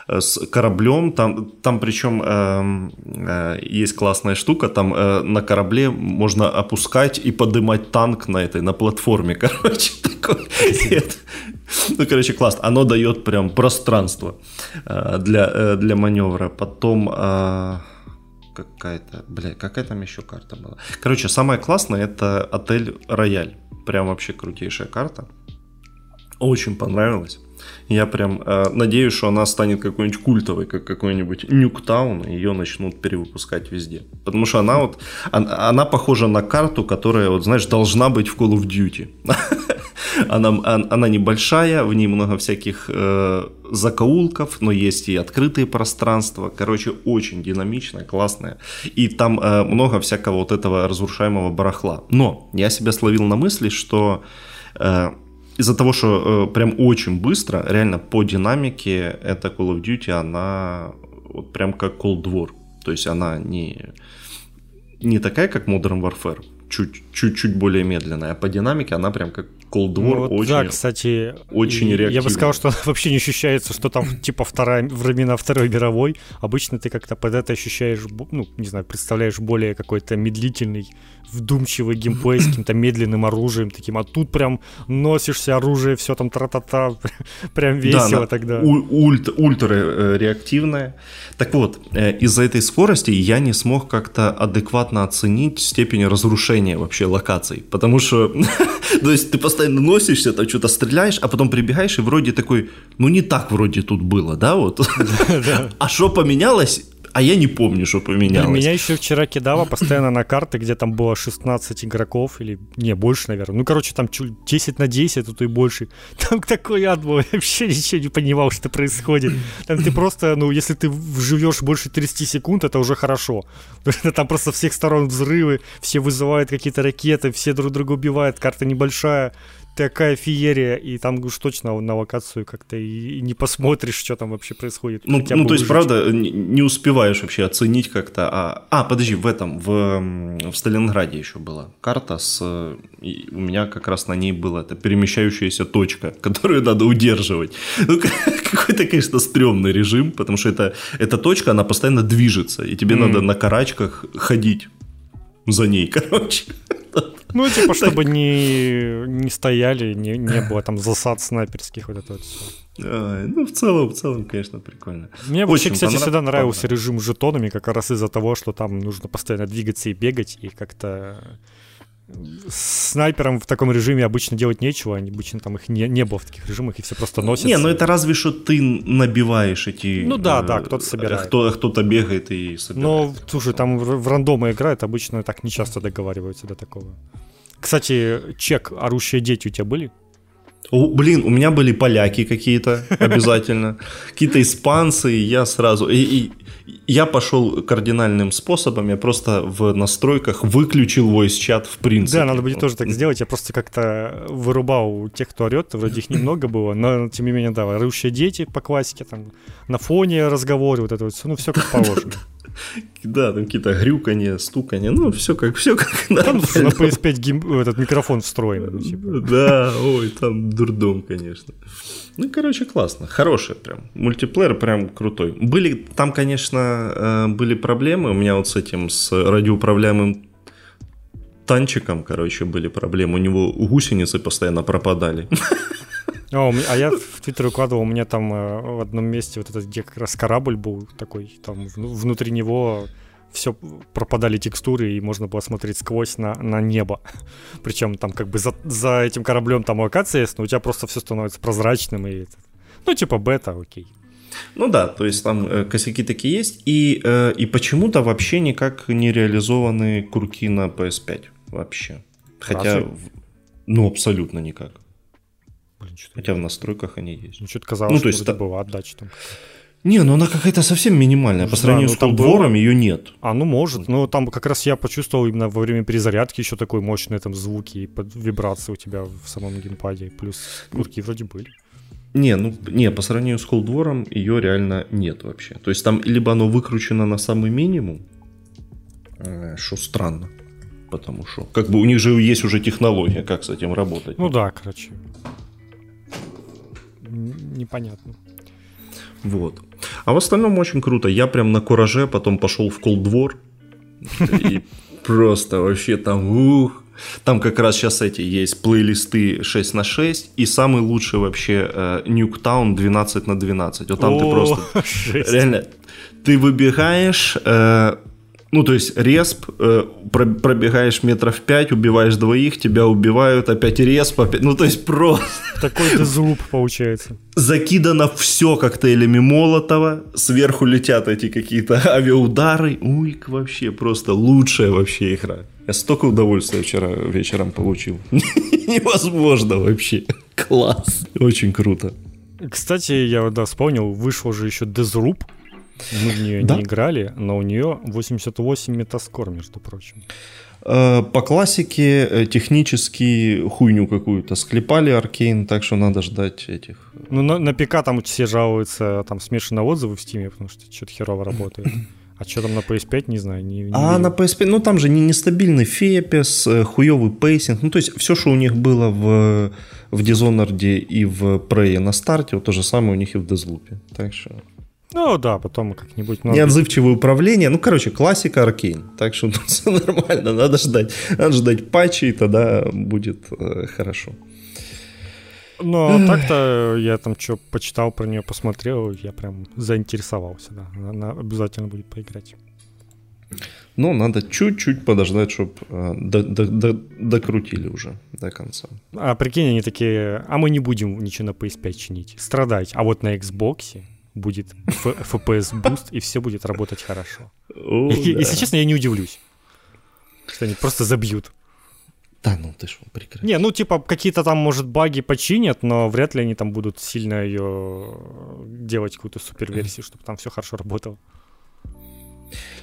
Э, с кораблем. Там, там причем э, э, есть классная штука. Там э, на корабле можно опускать и поднимать танк на этой, на платформе. Короче, такой. Ну, короче, классно. Оно дает прям пространство э, для, э, для маневра. Потом... Какая-то, бля, какая там еще карта была? Короче, самое классное это отель Рояль. Прям вообще крутейшая карта. Очень понравилось. Я прям э, надеюсь, что она станет какой-нибудь культовой, как какой-нибудь Нюктаун, и ее начнут перевыпускать везде. Потому что она вот, она, она похожа на карту, которая, вот знаешь, должна быть в Call of Duty. она, она небольшая, в ней много всяких э, закоулков, но есть и открытые пространства. Короче, очень динамичная, классная. И там э, много всякого вот этого разрушаемого барахла. Но я себя словил на мысли, что... Э, из-за того, что э, прям очень быстро, реально по динамике, эта Call of Duty, она вот прям как Cold War. То есть она не, не такая, как Modern Warfare, чуть-чуть более медленная, а по динамике она прям как Cold War ну, вот, очень, да, кстати, очень реактивная. Я бы сказал, что вообще не ощущается, что там типа вторая, времена Второй мировой. Обычно ты как-то под это ощущаешь, ну, не знаю, представляешь более какой-то медлительный вдумчивый геймплей с каким-то медленным оружием таким, а тут прям носишься оружие, все там тра-та-та, прям весело да, тогда. Ульт, ультра э, реактивная. Так вот, э, из-за этой скорости я не смог как-то адекватно оценить степень разрушения вообще локаций, потому что, то есть ты постоянно носишься, там что-то стреляешь, а потом прибегаешь и вроде такой, ну не так вроде тут было, да, вот. А что поменялось? А я не помню, что поменялось. Меня еще вчера кидало постоянно на карты, где там было 16 игроков, или не, больше, наверное. Ну, короче, там 10 на 10, а то и больше. Там такой ад был, я вообще ничего не понимал, что происходит. Там ты просто, ну, если ты живешь больше 30 секунд, это уже хорошо. Там просто всех сторон взрывы, все вызывают какие-то ракеты, все друг друга убивают, карта небольшая, такая феерия, и там уж точно на локацию как-то и, не посмотришь, что там вообще происходит. Ну, ну то есть, правда, не успеваешь вообще оценить как-то. А, а подожди, в этом, в, в Сталинграде еще была карта с... у меня как раз на ней была эта перемещающаяся точка, которую надо удерживать. Ну, какой-то, конечно, стрёмный режим, потому что это, эта точка, она постоянно движется, и тебе mm. надо на карачках ходить за ней, короче. Ну, типа, чтобы не, не стояли, не, не было там засад снайперских, вот это вот все. А, ну, в целом, в целом, конечно, прикольно. Мне вообще, кстати, понрав... всегда нравился режим с жетонами, как раз из-за того, что там нужно постоянно двигаться и бегать, и как-то снайперам в таком режиме обычно делать нечего, обычно там их не, не было в таких режимах, и все просто носят. Не, ну это разве что ты набиваешь эти... Ну да, э, да, кто-то собирает. Кто, кто-то бегает и собирает. Но, слушай, там в, в рандомы играют, обычно так не часто договариваются до такого. Кстати, чек «Орущие дети» у тебя были? О, блин, у меня были поляки какие-то обязательно, какие-то испанцы, и я сразу... И, и, я пошел кардинальным способом, я просто в настройках выключил voice чат в принципе. Да, надо будет тоже так сделать, я просто как-то вырубал тех, кто орет, вроде их немного было, но тем не менее, да, орущие дети по классике, там, на фоне разговоры, вот это вот все, ну все как положено. Да, там какие-то грюканье, стуканье, ну, все как, все как надо. Там на PS5 гейм, этот микрофон встроен. Ну, типа. Да, ой, там дурдом, конечно. Ну, короче, классно, хороший прям. Мультиплеер прям крутой. Были, там, конечно, э, были проблемы у меня вот с этим, с радиоуправляемым танчиком, короче, были проблемы. У него гусеницы постоянно пропадали. О, а я в Твиттер укладывал, у меня там э, в одном месте вот этот, где как раз корабль был такой, там внутри него все пропадали текстуры, и можно было смотреть сквозь на, на небо. Причем там как бы за, за этим кораблем там локация есть, но у тебя просто все становится прозрачным. И, ну, типа бета, окей. Ну да, то есть там э, косяки такие есть, и, э, и почему-то вообще никак не реализованы курки на PS5 вообще. Хотя, Разве? ну абсолютно никак. Блин, Хотя в настройках они есть. Ну, что-то казалось, ну, то есть, что та... была отдача там. Не, ну она какая-то совсем минимальная. По сравнению да, ну, с Cold ее нет. А, ну может. Ну там как раз я почувствовал именно во время перезарядки еще такой мощный там звуки и вибрации у тебя в самом геймпаде. Плюс курки вроде были. Не, ну не, по сравнению с War ее реально нет вообще. То есть там либо оно выкручено на самый минимум, э, что странно. Потому что как бы у них же есть уже технология, как с этим работать. Ну да, короче. Непонятно. Вот. А в остальном очень круто. Я прям на кураже потом пошел в Колдвор. И просто вообще там ух. Там как раз сейчас эти есть плейлисты 6 на 6 и самый лучший вообще э, Нюктаун 12 на 12. Вот там ты просто реально ты выбегаешь, э, Ну, то есть респ, э, пробегаешь метров пять, убиваешь двоих, тебя убивают, опять респ, опять... Ну, то есть просто... Такой дезлуп получается. Закидано все коктейлями Молотова, сверху летят эти какие-то авиаудары. Уй, вообще просто лучшая вообще игра. Я столько удовольствия вчера вечером получил. Невозможно вообще. Класс. Очень круто. Кстати, я да, вспомнил, вышел же еще Deathloop. Мы в нее да? не играли, но у нее 88 метаскор, между прочим. Э, по классике э, технически хуйню какую-то склепали Arkane, так что надо ждать этих. Ну, на, на ПК там все жалуются, там смешанные отзывы в Стиме, потому что что-то херово работает. А что там на PS5, не знаю. Не, не а видел. на PS5, ну там же не нестабильный FPS, э, хуевый пейсинг. Ну то есть все, что у них было в, в Dishonored и в Prey на старте, вот то же самое у них и в Deathloop. Так что... Ну да, потом как-нибудь. Ну, Неотзывчивое управление. Ну, короче, классика Аркейн. Так что тут все нормально. Надо ждать. Надо ждать патчи, и тогда будет э, хорошо. Ну, а так-то я там что почитал про нее, посмотрел, я прям заинтересовался, да. Она обязательно будет поиграть. Ну, надо чуть-чуть подождать, чтобы э, до, до, до, докрутили уже до конца. А прикинь, они такие, а мы не будем ничего на PS5 чинить, страдать. А вот на Xbox будет FPS Boost, и все будет работать хорошо. О, и, да. Если честно, я не удивлюсь, что они просто забьют. Да, ну ты что, прекрасно. Не, ну типа какие-то там, может, баги починят, но вряд ли они там будут сильно ее делать какую-то суперверсию, чтобы там все хорошо работало.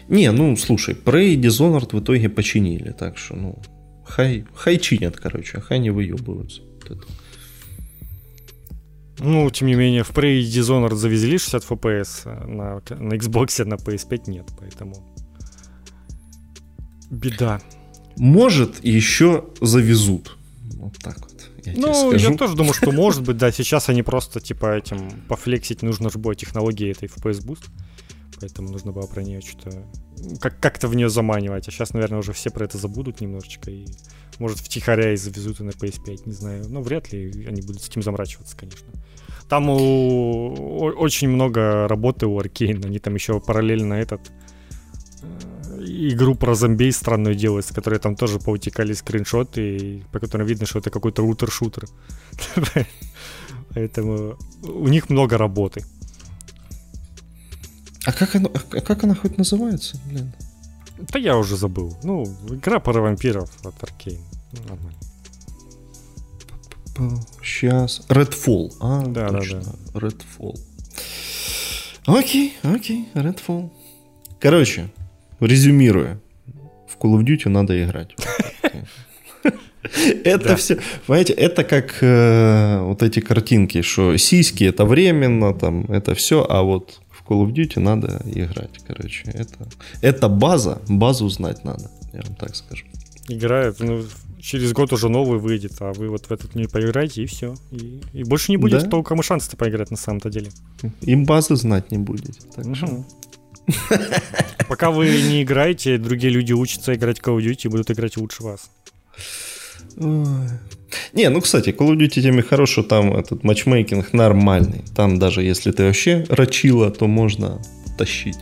Не, ну слушай, Prey и Dishonored в итоге починили, так что, ну, хай, хай чинят, короче, хай не выебываются. Вот это. Ну, тем не менее, в Prey и Dishonored завезли 60 FPS, а на, на Xbox, на PS5 нет, поэтому беда. Может, еще завезут. Вот так вот. Я ну, я тоже думаю, что может быть, да, сейчас они просто, типа, этим пофлексить нужно же было технологии этой FPS Boost, поэтому нужно было про нее что-то, как- как-то в нее заманивать, а сейчас, наверное, уже все про это забудут немножечко, и, может, втихаря и завезут и на PS5, не знаю, но вряд ли они будут с этим заморачиваться, конечно. Там у, очень много работы у Аркейн. Они там еще параллельно этот э, игру про зомбей странную делают, с которой там тоже поутекали скриншоты, по которым видно, что это какой-то рутер-шутер. Поэтому у них много работы. А как, оно, а как она хоть называется? Блин. Да я уже забыл. Ну, игра про вампиров от Аркейн. Нормально. Сейчас. Redfall. А, да, точно. да, да. Redfall. Окей, окей, Redfall. Короче, резюмируя. В Call of Duty надо играть. Это все, понимаете, это как э, вот эти картинки, что сиськи это временно, там, это все, а вот в Call of Duty надо играть, короче. Это, это база, базу знать надо, я вам так скажу. Играет, ну, через год уже новый выйдет, а вы вот в этот не поиграете, и все. И, и больше не будет да? толком и шанса поиграть на самом-то деле. И базы знать не будете. Угу. Пока вы не играете, другие люди учатся играть в Call of Duty и будут играть лучше вас. Не, ну, кстати, Call of Duty теми хорошо, там этот матчмейкинг нормальный. Там даже если ты вообще рачила, то можно тащить.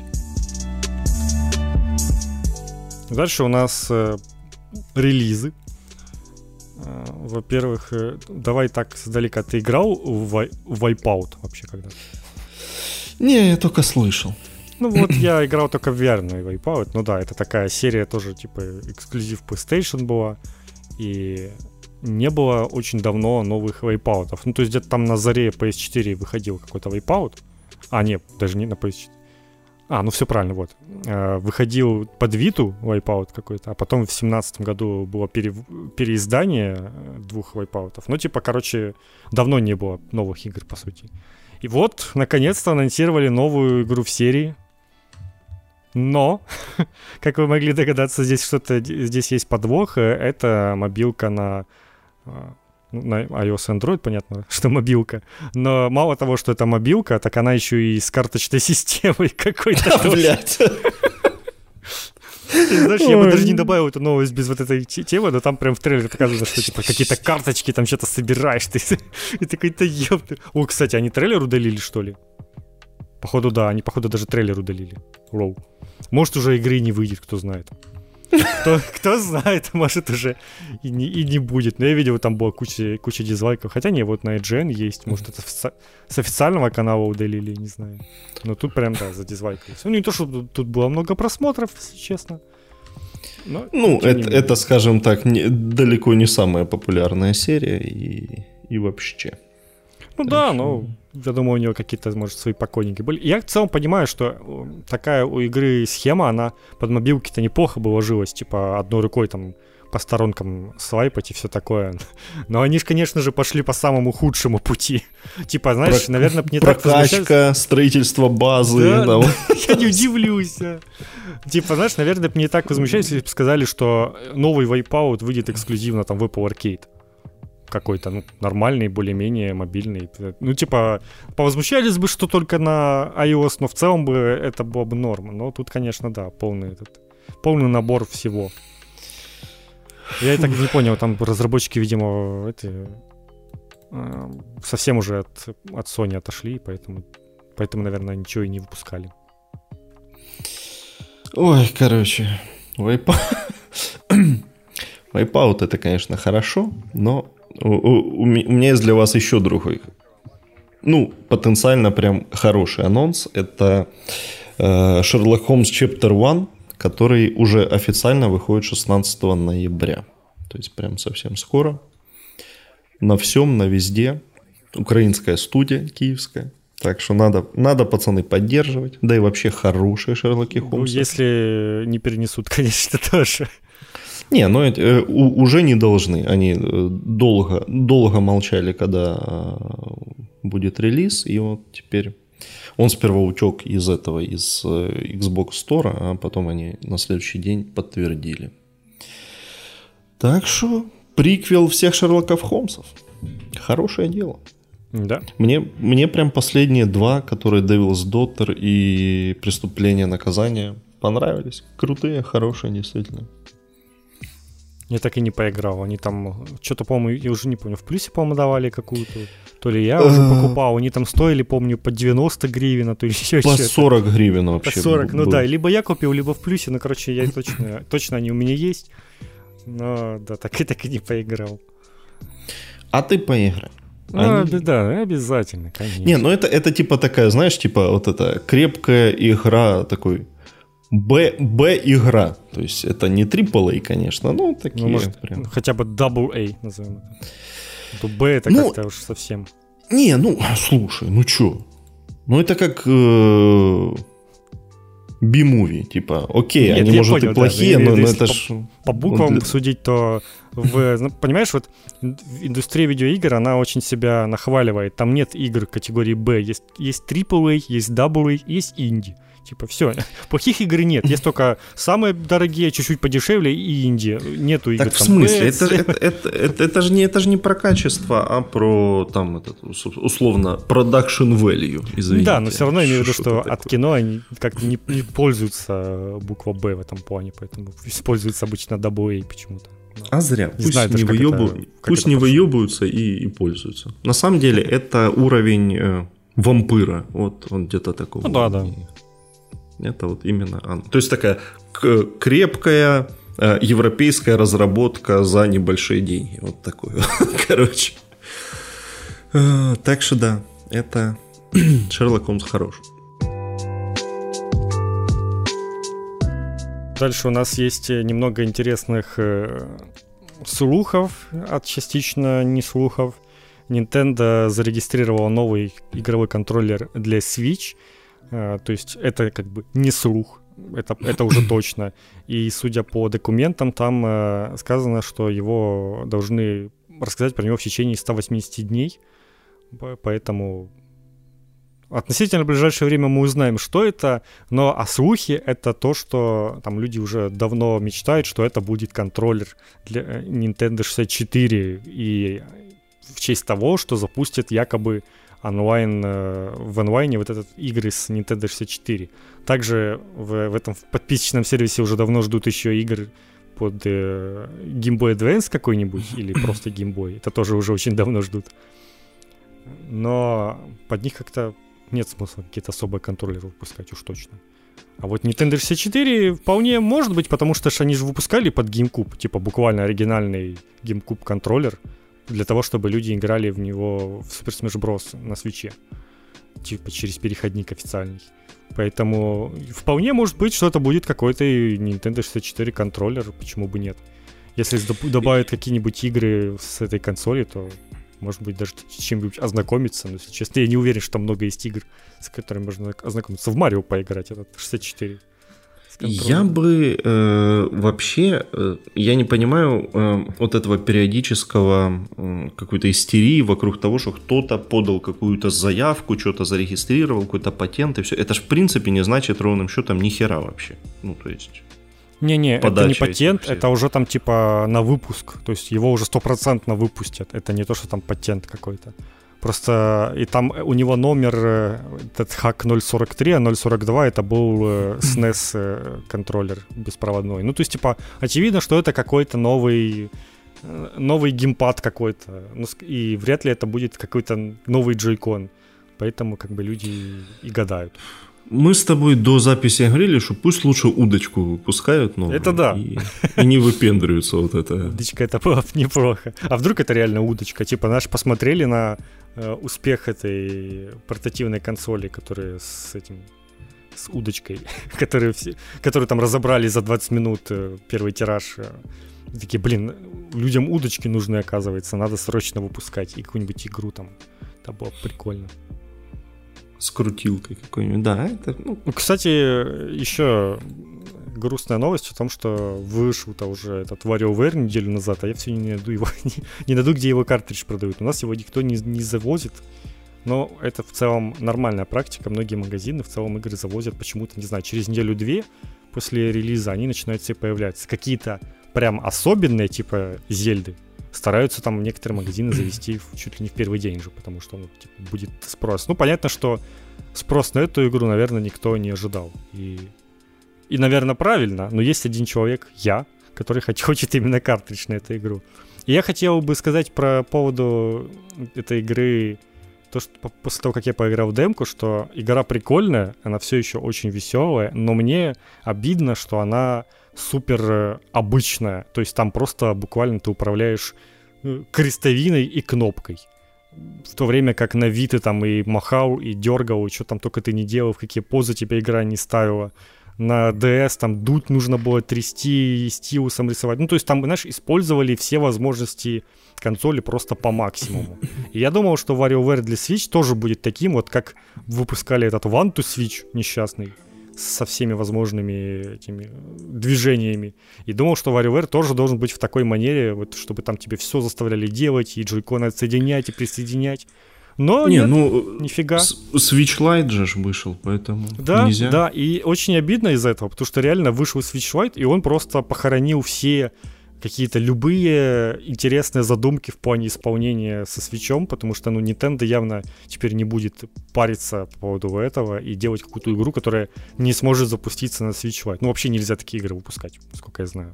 Дальше у нас э, релизы. Э, во-первых, э, давай так сдалека. Ты играл в Wipeout вообще когда-то? Не, я только слышал. Ну вот я играл только в VR Wipeout. Ну да, это такая серия тоже типа эксклюзив PlayStation была. И не было очень давно новых Wipeout. Ну то есть где-то там на заре PS4 выходил какой-то Wipeout. А, нет, даже не на PS4. А, ну все правильно, вот. Э, выходил под Виту Wipeout какой-то, а потом в семнадцатом году было пере... переиздание э, двух вайпаутов. Ну, типа, короче, давно не было новых игр, по сути. И вот, наконец-то анонсировали новую игру в серии. Но, как вы могли догадаться, здесь что-то, здесь есть подвох. Э, это мобилка на на iOS Android, понятно, что мобилка. Но мало того, что это мобилка, так она еще и с карточной системой какой-то. Блядь. Знаешь, я бы даже не добавил эту новость без вот этой темы, но там прям в трейлере показано, что типа какие-то карточки, там что-то собираешь, ты и такой-то ёпты. О, кстати, они трейлер удалили, что ли? Походу, да, они, походу, даже трейлер удалили. Роу. Может, уже игры не выйдет, кто знает. Кто, кто знает, может уже и не, и не будет. Но я видел, там была куча, куча дизлайков. Хотя не, вот на IGN есть. Может, это с официального канала удалили, не знаю. Но тут прям, да, за дизлайков. Ну, не то, что тут было много просмотров, если честно. Но, ну, это, это, скажем так, не, далеко не самая популярная серия и, и вообще. Ну так да, что... но я думаю, у него какие-то, может, свои покойники были. Я в целом понимаю, что э, такая у игры схема, она под мобилки-то неплохо бы ложилась, типа одной рукой там по сторонкам свайпать и все такое. Но они же, конечно же, пошли по самому худшему пути. Типа, знаешь, Про... наверное, не Прокачка, так строительство базы. Да, да. Я не удивлюсь. А. Типа, знаешь, наверное, не так возмущались, если бы сказали, что новый Wipeout выйдет эксклюзивно там в Apple Arcade какой-то, ну, нормальный, более-менее мобильный. Ну, типа, повозмущались бы, что только на iOS, но в целом бы это было бы норма. Но тут, конечно, да, полный этот, полный набор всего. Я и так не понял, там разработчики, видимо, эти э, совсем уже от, от Sony отошли, поэтому, поэтому, наверное, ничего и не выпускали. Ой, короче, Wipeout... Wipeout это, конечно, хорошо, но у, у, у меня есть для вас еще другой, ну, потенциально прям хороший анонс. Это э, Sherlock Holmes Chapter 1, который уже официально выходит 16 ноября. То есть прям совсем скоро. На всем, на везде. Украинская студия киевская. Так что надо, надо, пацаны, поддерживать. Да и вообще хорошие Шерлоки Холмсы. Ну, если не перенесут, конечно, тоже. Не, ну э, уже не должны. Они э, долго, долго молчали, когда э, будет релиз, и вот теперь он сперва утек из этого, из э, Xbox Store, а потом они на следующий день подтвердили. Так что приквел всех Шерлоков Холмсов. Хорошее дело. Да. Мне, мне прям последние два, которые Devil's Daughter и Преступление наказания понравились. Крутые, хорошие, действительно. Я так и не поиграл. Они там, что-то, по-моему, я уже не помню, в плюсе, по-моему, давали какую-то. То ли я уже покупал. Они там стоили, помню, по 90 гривен, а то еще По 40 гривен вообще. По 40, ну да. Либо я купил, либо в плюсе. Ну, короче, я точно, точно они у меня есть. Но, да, так и так и не поиграл. А ты поиграй. Ну, Они... да, обязательно, конечно. Не, ну это, это типа такая, знаешь, типа вот эта крепкая игра такой Б, Б игра. То есть это не AAA, конечно, но такие ну, может, прям. Хотя бы Double A назовем это. То Б это ну, как-то уж совсем. Не, ну, слушай, ну чё? Ну это как э, B-movie, типа, окей, Нет, они, может, понял, и плохие, да, но, но это ж... По, по буквам для... судить, то в, ну, понимаешь, вот индустрия видеоигр, она очень себя нахваливает. Там нет игр категории B, есть, есть AAA, есть AA, есть инди. Типа, все. Плохих игр нет. Есть только самые дорогие, чуть-чуть подешевле и инди. Нету игр так в смысле? это, это, это, это, это, же не, это же не про качество, а про там этот, условно production value. Извините. Да, но все равно имею в виду, что от кино они как не, не пользуются буква Б в этом плане, поэтому используется обычно double A почему-то. А зря. Не пусть знаю, не, выебу... это, пусть не выебываются и, и пользуются. На самом деле это уровень э, вампира. Вот он где-то такой. Ну да, да. Это вот именно она. То есть такая крепкая э, европейская разработка за небольшие деньги. Вот такой. Короче. Э, так что да, это Шерлок Холмс хорош. Дальше у нас есть э, немного интересных слухов, от частично не слухов. Nintendo зарегистрировала новый игровой контроллер для Switch – то есть это как бы не слух, это, это уже точно. И судя по документам, там э, сказано, что его должны рассказать про него в течение 180 дней. Поэтому относительно ближайшее время мы узнаем, что это, но а слухи это то, что там люди уже давно мечтают, что это будет контроллер для э, Nintendo 64 и в честь того, что запустят якобы онлайн, э, в онлайне вот этот игры с Nintendo 64. Также в, в этом подписочном сервисе уже давно ждут еще игр под э, Game Boy Advance какой-нибудь или просто Game Boy. Это тоже уже очень давно ждут. Но под них как-то нет смысла какие-то особые контроллеры выпускать уж точно. А вот Nintendo 64 вполне может быть, потому что ж они же выпускали под GameCube, типа буквально оригинальный GameCube контроллер, для того, чтобы люди играли в него в Super Smash Bros. на свече. Типа через переходник официальный. Поэтому вполне может быть, что это будет какой-то Nintendo 64 контроллер, почему бы нет. Если добавят какие-нибудь игры с этой консоли, то может быть, даже с чем-нибудь ознакомиться. Но, если честно, я не уверен, что там много есть игр, с которыми можно ознакомиться. В Марио поиграть, этот 64. Я бы э, вообще, э, я не понимаю э, вот этого периодического э, какой-то истерии вокруг того, что кто-то подал какую-то заявку, что-то зарегистрировал, какой-то патент и все. Это же в принципе не значит ровным счетом ни хера вообще. Ну, то есть... Не-не, это не патент, это уже там типа на выпуск. То есть его уже стопроцентно выпустят. Это не то, что там патент какой-то. Просто и там у него номер, э, этот хак 043, а 042 это был SNES э, э, контроллер беспроводной. Ну, то есть, типа, очевидно, что это какой-то новый новый геймпад какой-то. Ну, и вряд ли это будет какой-то новый джойкон. Поэтому как бы люди и гадают. Мы с тобой до записи говорили, что пусть лучше удочку выпускают, но это да. И, и не выпендриваются вот это. Удочка это было неплохо. А вдруг это реально удочка? Типа, наш посмотрели на э, успех этой портативной консоли, которая с этим с удочкой, которую, все, которую там разобрали за 20 минут э, первый тираж. Э, такие, блин, людям удочки нужны, оказывается, надо срочно выпускать и какую-нибудь игру там. Это было прикольно с крутилкой какой-нибудь. Да, это... Ну, кстати, еще грустная новость о том, что вышел-то уже этот WarioWare неделю назад, а я все не найду его, не, не найду, где его картридж продают. У нас его никто не, не завозит. Но это в целом нормальная практика. Многие магазины в целом игры завозят почему-то, не знаю, через неделю-две после релиза они начинают все появляться. Какие-то прям особенные, типа Зельды, стараются там некоторые магазины завести чуть ли не в первый день же, потому что ну, типа, будет спрос. Ну, понятно, что спрос на эту игру, наверное, никто не ожидал. И, и наверное, правильно, но есть один человек, я, который хочет именно картридж на эту игру. И я хотел бы сказать про поводу этой игры, то, что после того, как я поиграл в демку, что игра прикольная, она все еще очень веселая, но мне обидно, что она супер э, обычная. То есть там просто буквально ты управляешь э, крестовиной и кнопкой. В то время как на Вид ты там и махал, и дергал, и что там только ты не делал, в какие позы тебя игра не ставила. На DS там дуть нужно было трясти и стилусом рисовать. Ну, то есть там, знаешь, использовали все возможности консоли просто по максимуму. И я думал, что WarioWare для Switch тоже будет таким, вот как выпускали этот One to Switch несчастный со всеми возможными этими движениями. И думал, что WarioWare тоже должен быть в такой манере, вот, чтобы там тебе все заставляли делать, и джойконы отсоединять и присоединять. Но не, нет, ну, нифига. Switch Lite же вышел, поэтому да, нельзя. Да, и очень обидно из-за этого, потому что реально вышел Switch Lite, и он просто похоронил все какие-то любые интересные задумки в плане исполнения со свечом, потому что, ну, Nintendo явно теперь не будет париться по поводу этого и делать какую-то игру, которая не сможет запуститься на Switch Lite. Ну, вообще нельзя такие игры выпускать, сколько я знаю.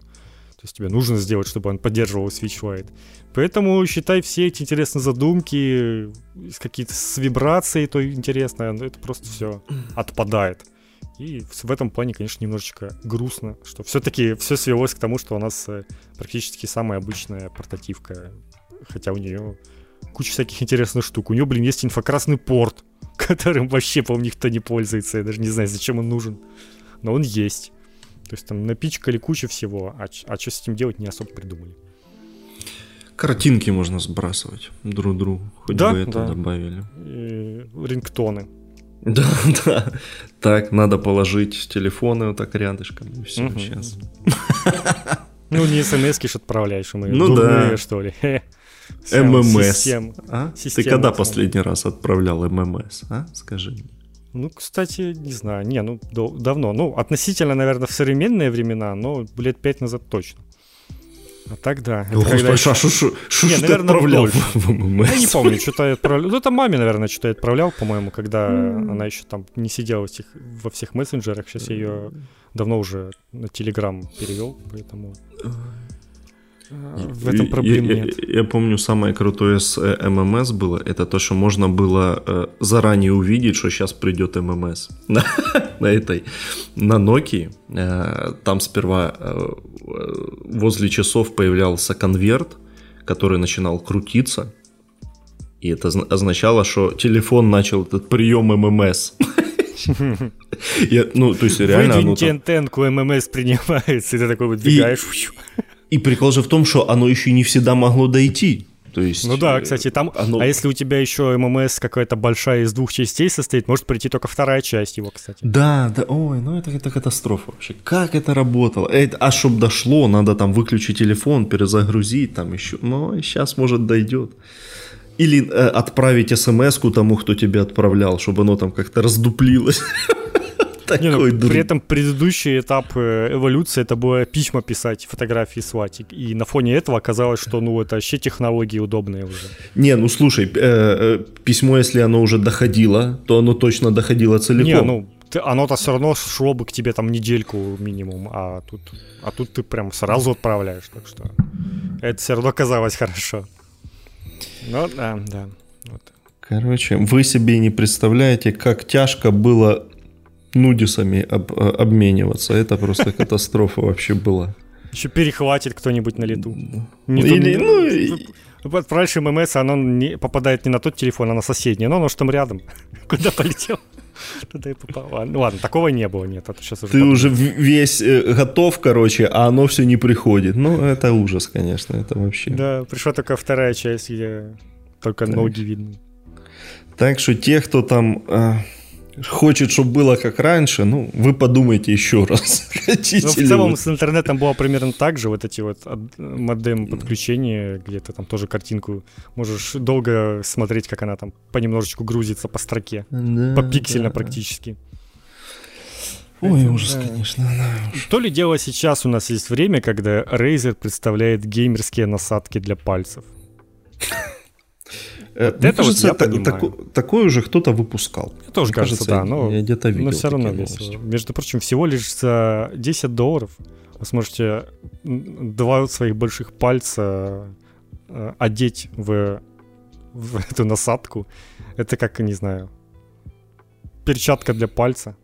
Есть тебе нужно сделать, чтобы он поддерживал Switch Lite. Поэтому считай все эти интересные задумки, какие-то с вибрацией, то интересное, это просто все отпадает. И в этом плане, конечно, немножечко грустно, что все-таки все свелось к тому, что у нас э, практически самая обычная портативка, хотя у нее куча всяких интересных штук. У нее, блин, есть инфокрасный порт, которым вообще, по-моему, никто не пользуется. Я даже не знаю, зачем он нужен. Но он есть. То есть там напичкали кучу всего, а, а что с этим делать не особо придумали. Картинки можно сбрасывать друг другу, хоть да, бы это да. добавили. И рингтоны. Да, да. Так, надо положить телефоны вот так рядышком. И все, угу. сейчас. Ну, не смс ж отправляешь, мы ну, дурные, да. что ли. ММС. Систем, а? Ты когда последний раз отправлял ММС, а? Скажи мне. Ну, кстати, не знаю. Не, ну, давно. Ну, относительно, наверное, в современные времена, но лет пять назад точно. А так да. Когда... еще... а что не, наверное, отправлял в ММС? Я не помню, что-то я отправлял. Ну, это маме, наверное, что-то я отправлял, по-моему, когда mm. она еще там не сидела во всех, во всех мессенджерах. Сейчас я ее давно уже на Телеграм перевел, поэтому в этом проблем я, нет. Я, я помню, самое крутое с э, ММС было, это то, что можно было э, заранее увидеть, что сейчас придет ММС. на этой, на Nokia, э, там сперва возле часов появлялся конверт, который начинал крутиться, и это означало, что телефон начал этот прием ММС. Я, ну, то есть реально... Выдвиньте там... антенку, ММС принимается, и ты такой выдвигаешь. И, прикол же в том, что оно еще не всегда могло дойти. То есть, ну да, кстати, там. Оно... А если у тебя еще ММС какая-то большая из двух частей состоит, может прийти только вторая часть его, кстати. Да, да, ой, ну это, это катастрофа вообще. Как это работало? Это, а чтобы дошло, надо там выключить телефон, перезагрузить там еще. Ну, сейчас может дойдет. Или э, отправить смс тому, кто тебе отправлял, чтобы оно там как-то раздуплилось. Не, ну, при этом предыдущий этап э, эволюции это было письма писать, фотографии сватик. И на фоне этого оказалось, что ну это вообще технологии удобные уже. Не, ну слушай, э, э, письмо, если оно уже доходило, то оно точно доходило целиком. Не, ну оно-то все равно шло бы к тебе там недельку минимум, а тут, а тут ты прям сразу отправляешь, так что это все равно казалось хорошо. Ну да, да. Вот. Короче, вы себе не представляете, как тяжко было нудисами об, э, обмениваться. Это просто катастрофа вообще была. Еще перехватит кто-нибудь на лету. Не Или, ну, и... Отправишь ММС, оно не, попадает не на тот телефон, а на соседний. Но оно же там рядом. Куда полетел? Туда и попал. Ну ладно, такого не было, нет. Это сейчас уже Ты уже весь э, готов, короче, а оно все не приходит. Ну, это ужас, конечно, это вообще. Да, пришла только вторая часть, где только так. ноги видны. Так что те, кто там э, хочет, чтобы было как раньше, ну, вы подумайте еще раз. Хотите ну, в целом вы... с интернетом было примерно так же, вот эти вот модем подключения, где то там тоже картинку можешь долго смотреть, как она там понемножечку грузится по строке, да, по пиксельно да, практически. Ой, Это, ужас, да. конечно. Да. То ли дело сейчас у нас есть время, когда Razer представляет геймерские насадки для пальцев. Э, вот Мне это кажется, вот я это, тако, такое уже кто-то выпускал. Мне тоже Мне кажется, кажется, да. Но, я где-то видел но все равно весело. Между прочим, всего лишь за 10 долларов вы сможете два своих больших пальца э, одеть в, в эту насадку. Это как, не знаю, перчатка для пальца.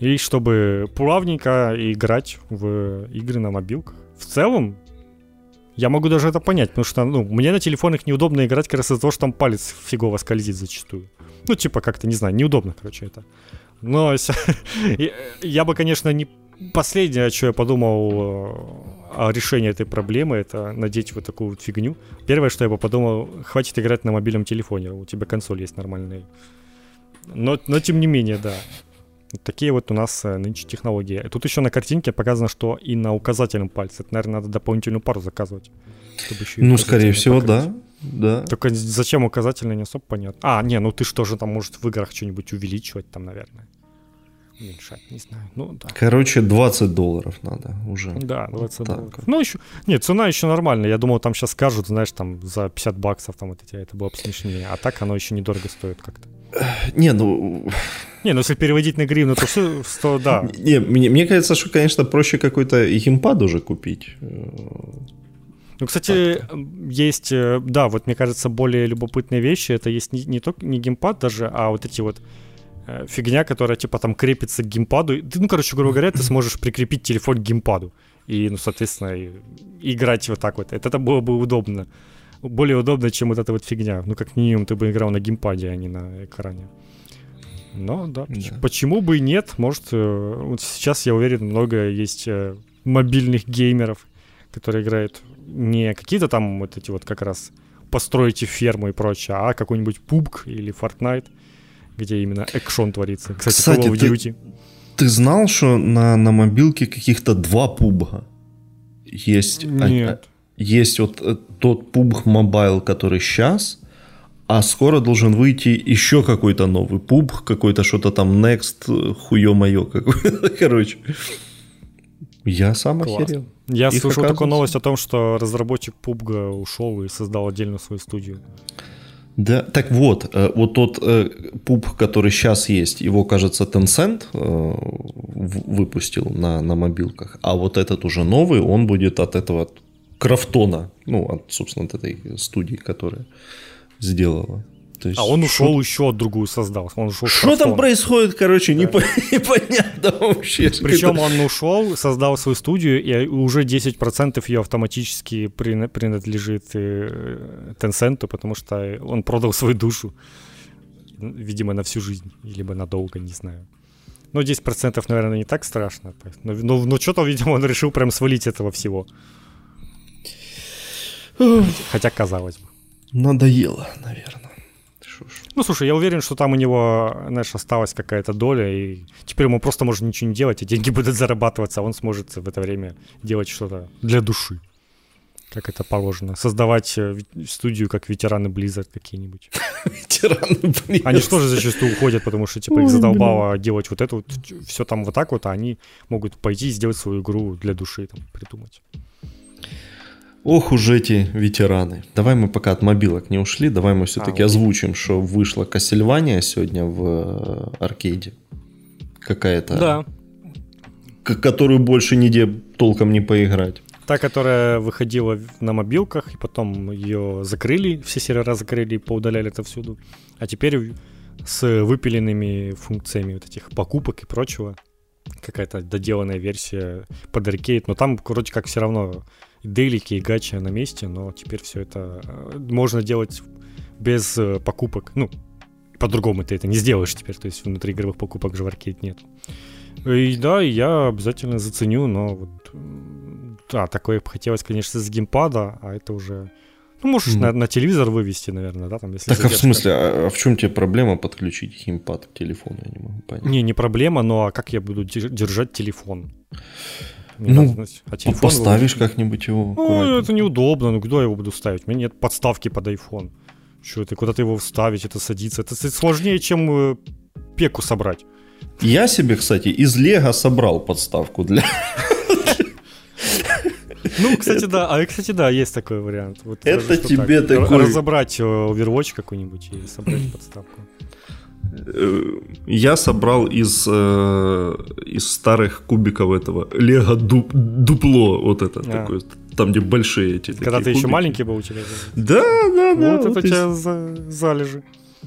И чтобы плавненько играть в игры на мобилках. В целом, я могу даже это понять, потому что, ну, мне на телефонах неудобно играть как раз из-за того, что там палец фигово скользит зачастую. Ну, типа, как-то, не знаю, неудобно, короче, это. Но я бы, конечно, не... Последнее, о чем я подумал э, о решении этой проблемы, это надеть вот такую вот фигню. Первое, что я бы подумал, хватит играть на мобильном телефоне, у тебя консоль есть нормальная. Но, но тем не менее, да. Такие вот у нас э, нынче технологии. Тут еще на картинке показано, что и на указательном пальце. Это, наверное, надо дополнительную пару заказывать. Чтобы еще ну, скорее всего, да. да. Только зачем указательный, не особо понятно. А, не, ну ты что же там, может, в играх что-нибудь увеличивать там, наверное. Уменьшать, не знаю. Ну, да. Короче, 20 долларов надо уже. Да, 20 вот долларов. Ну, еще... Нет, цена еще нормальная. Я думал, там сейчас скажут, знаешь, там за 50 баксов там вот эти, это было бы смешнее. А так оно еще недорого стоит как-то. Не, ну... Не, ну если переводить на гривну, то все, то да. Не, мне, мне кажется, что, конечно, проще какой-то геймпад уже купить. Ну, кстати, есть, э, да, вот мне кажется, более любопытные вещи. Это есть не, не только не геймпад даже, а вот эти вот э, фигня, которая типа там крепится к геймпаду. Ты, ну, короче, грубо говоря, ты сможешь прикрепить телефон к геймпаду. И, ну, соответственно, и, играть вот так вот. Это, это было бы удобно более удобно, чем вот эта вот фигня. Ну, как минимум, ты бы играл на геймпаде, а не на экране. Но да, да. почему бы и нет? Может, э, вот сейчас, я уверен, много есть э, мобильных геймеров, которые играют не какие-то там вот эти вот как раз постройте ферму и прочее, а какой-нибудь PUBG или Fortnite, где именно экшон творится. Кстати, Кстати Call of Duty. Ты, ты знал, что на, на мобилке каких-то два пубга есть? Нет есть вот э, тот PUBG Mobile, который сейчас, а скоро должен выйти еще какой-то новый PUBG, какой-то что-то там Next, э, хуё-моё какое-то, короче. Я сам Класс. охерел. Я Их слышал такую новость о том, что разработчик PUBG ушел и создал отдельную свою студию. Да, так вот, э, вот тот PUBG, который сейчас есть, его, кажется, Tencent выпустил на, на мобилках, а вот этот уже новый, он будет от этого Крафтона, ну, от, собственно, от этой студии, которая сделала. То есть, а он ушел, шо... еще другую создал. Он ушел Что там происходит, короче, да. непонятно вообще. Причем он ушел, создал свою студию, и уже 10% ее автоматически принадлежит э, Tencent, потому что он продал свою душу. Видимо, на всю жизнь, либо надолго, не знаю. Ну, 10%, наверное, не так страшно. Но, но, но что-то, видимо, он решил прям свалить этого всего. Хотя, казалось бы. Надоело, наверное. Ну, слушай, я уверен, что там у него, знаешь, осталась какая-то доля, и теперь ему просто может ничего не делать, и деньги будут зарабатываться, а он сможет в это время делать что-то для души. Как это положено. Создавать э, студию, как ветераны Blizzard какие-нибудь. Ветераны Blizzard. Они же тоже зачастую уходят, потому что, типа, их задолбало делать вот это вот, все там вот так вот, а они могут пойти и сделать свою игру для души, там, придумать. Ох уж эти ветераны. Давай мы пока от мобилок не ушли, давай мы все-таки а, озвучим, что вышла Кассельвания сегодня в э, аркейде. Какая-то. Да. Которую больше нигде толком не поиграть. Та, которая выходила на мобилках, и потом ее закрыли, все сервера закрыли и поудаляли это всюду. А теперь с выпиленными функциями вот этих покупок и прочего. Какая-то доделанная версия под аркейд. Но там, короче, как все равно делики и гачи на месте, но теперь все это э, можно делать без э, покупок. Ну, по-другому ты это не сделаешь теперь, то есть внутри игровых покупок же в аркейд нет. И да, я обязательно заценю, но вот да, такое хотелось, конечно, с геймпада, а это уже ну, можешь mm. на, на телевизор вывести, наверное, да, там, если Так, а в смысле, а, а в чем тебе проблема подключить геймпад к телефону, я не могу понять. Не, не проблема, но а как я буду держать телефон? Ну, а телефон поставишь его... как-нибудь его. Ну, это неудобно. Ну, куда я его буду ставить? У меня нет подставки под iPhone. Что это? Куда-то его вставить, это садится. Это сложнее, чем э, пеку собрать. Я себе, кстати, из Лего собрал подставку для... Ну, кстати, да. А, кстати, да, есть такой вариант. Вот это тебе так. такой... Разобрать э, Overwatch какой-нибудь и собрать подставку. Э, я собрал из, э, из старых кубиков этого Лего дуп, дупло, вот это а. такое, там, где большие эти. Когда ты кубики. еще маленький был у тебя? Да, да, да. Вот, вот это у тебя за, залежи.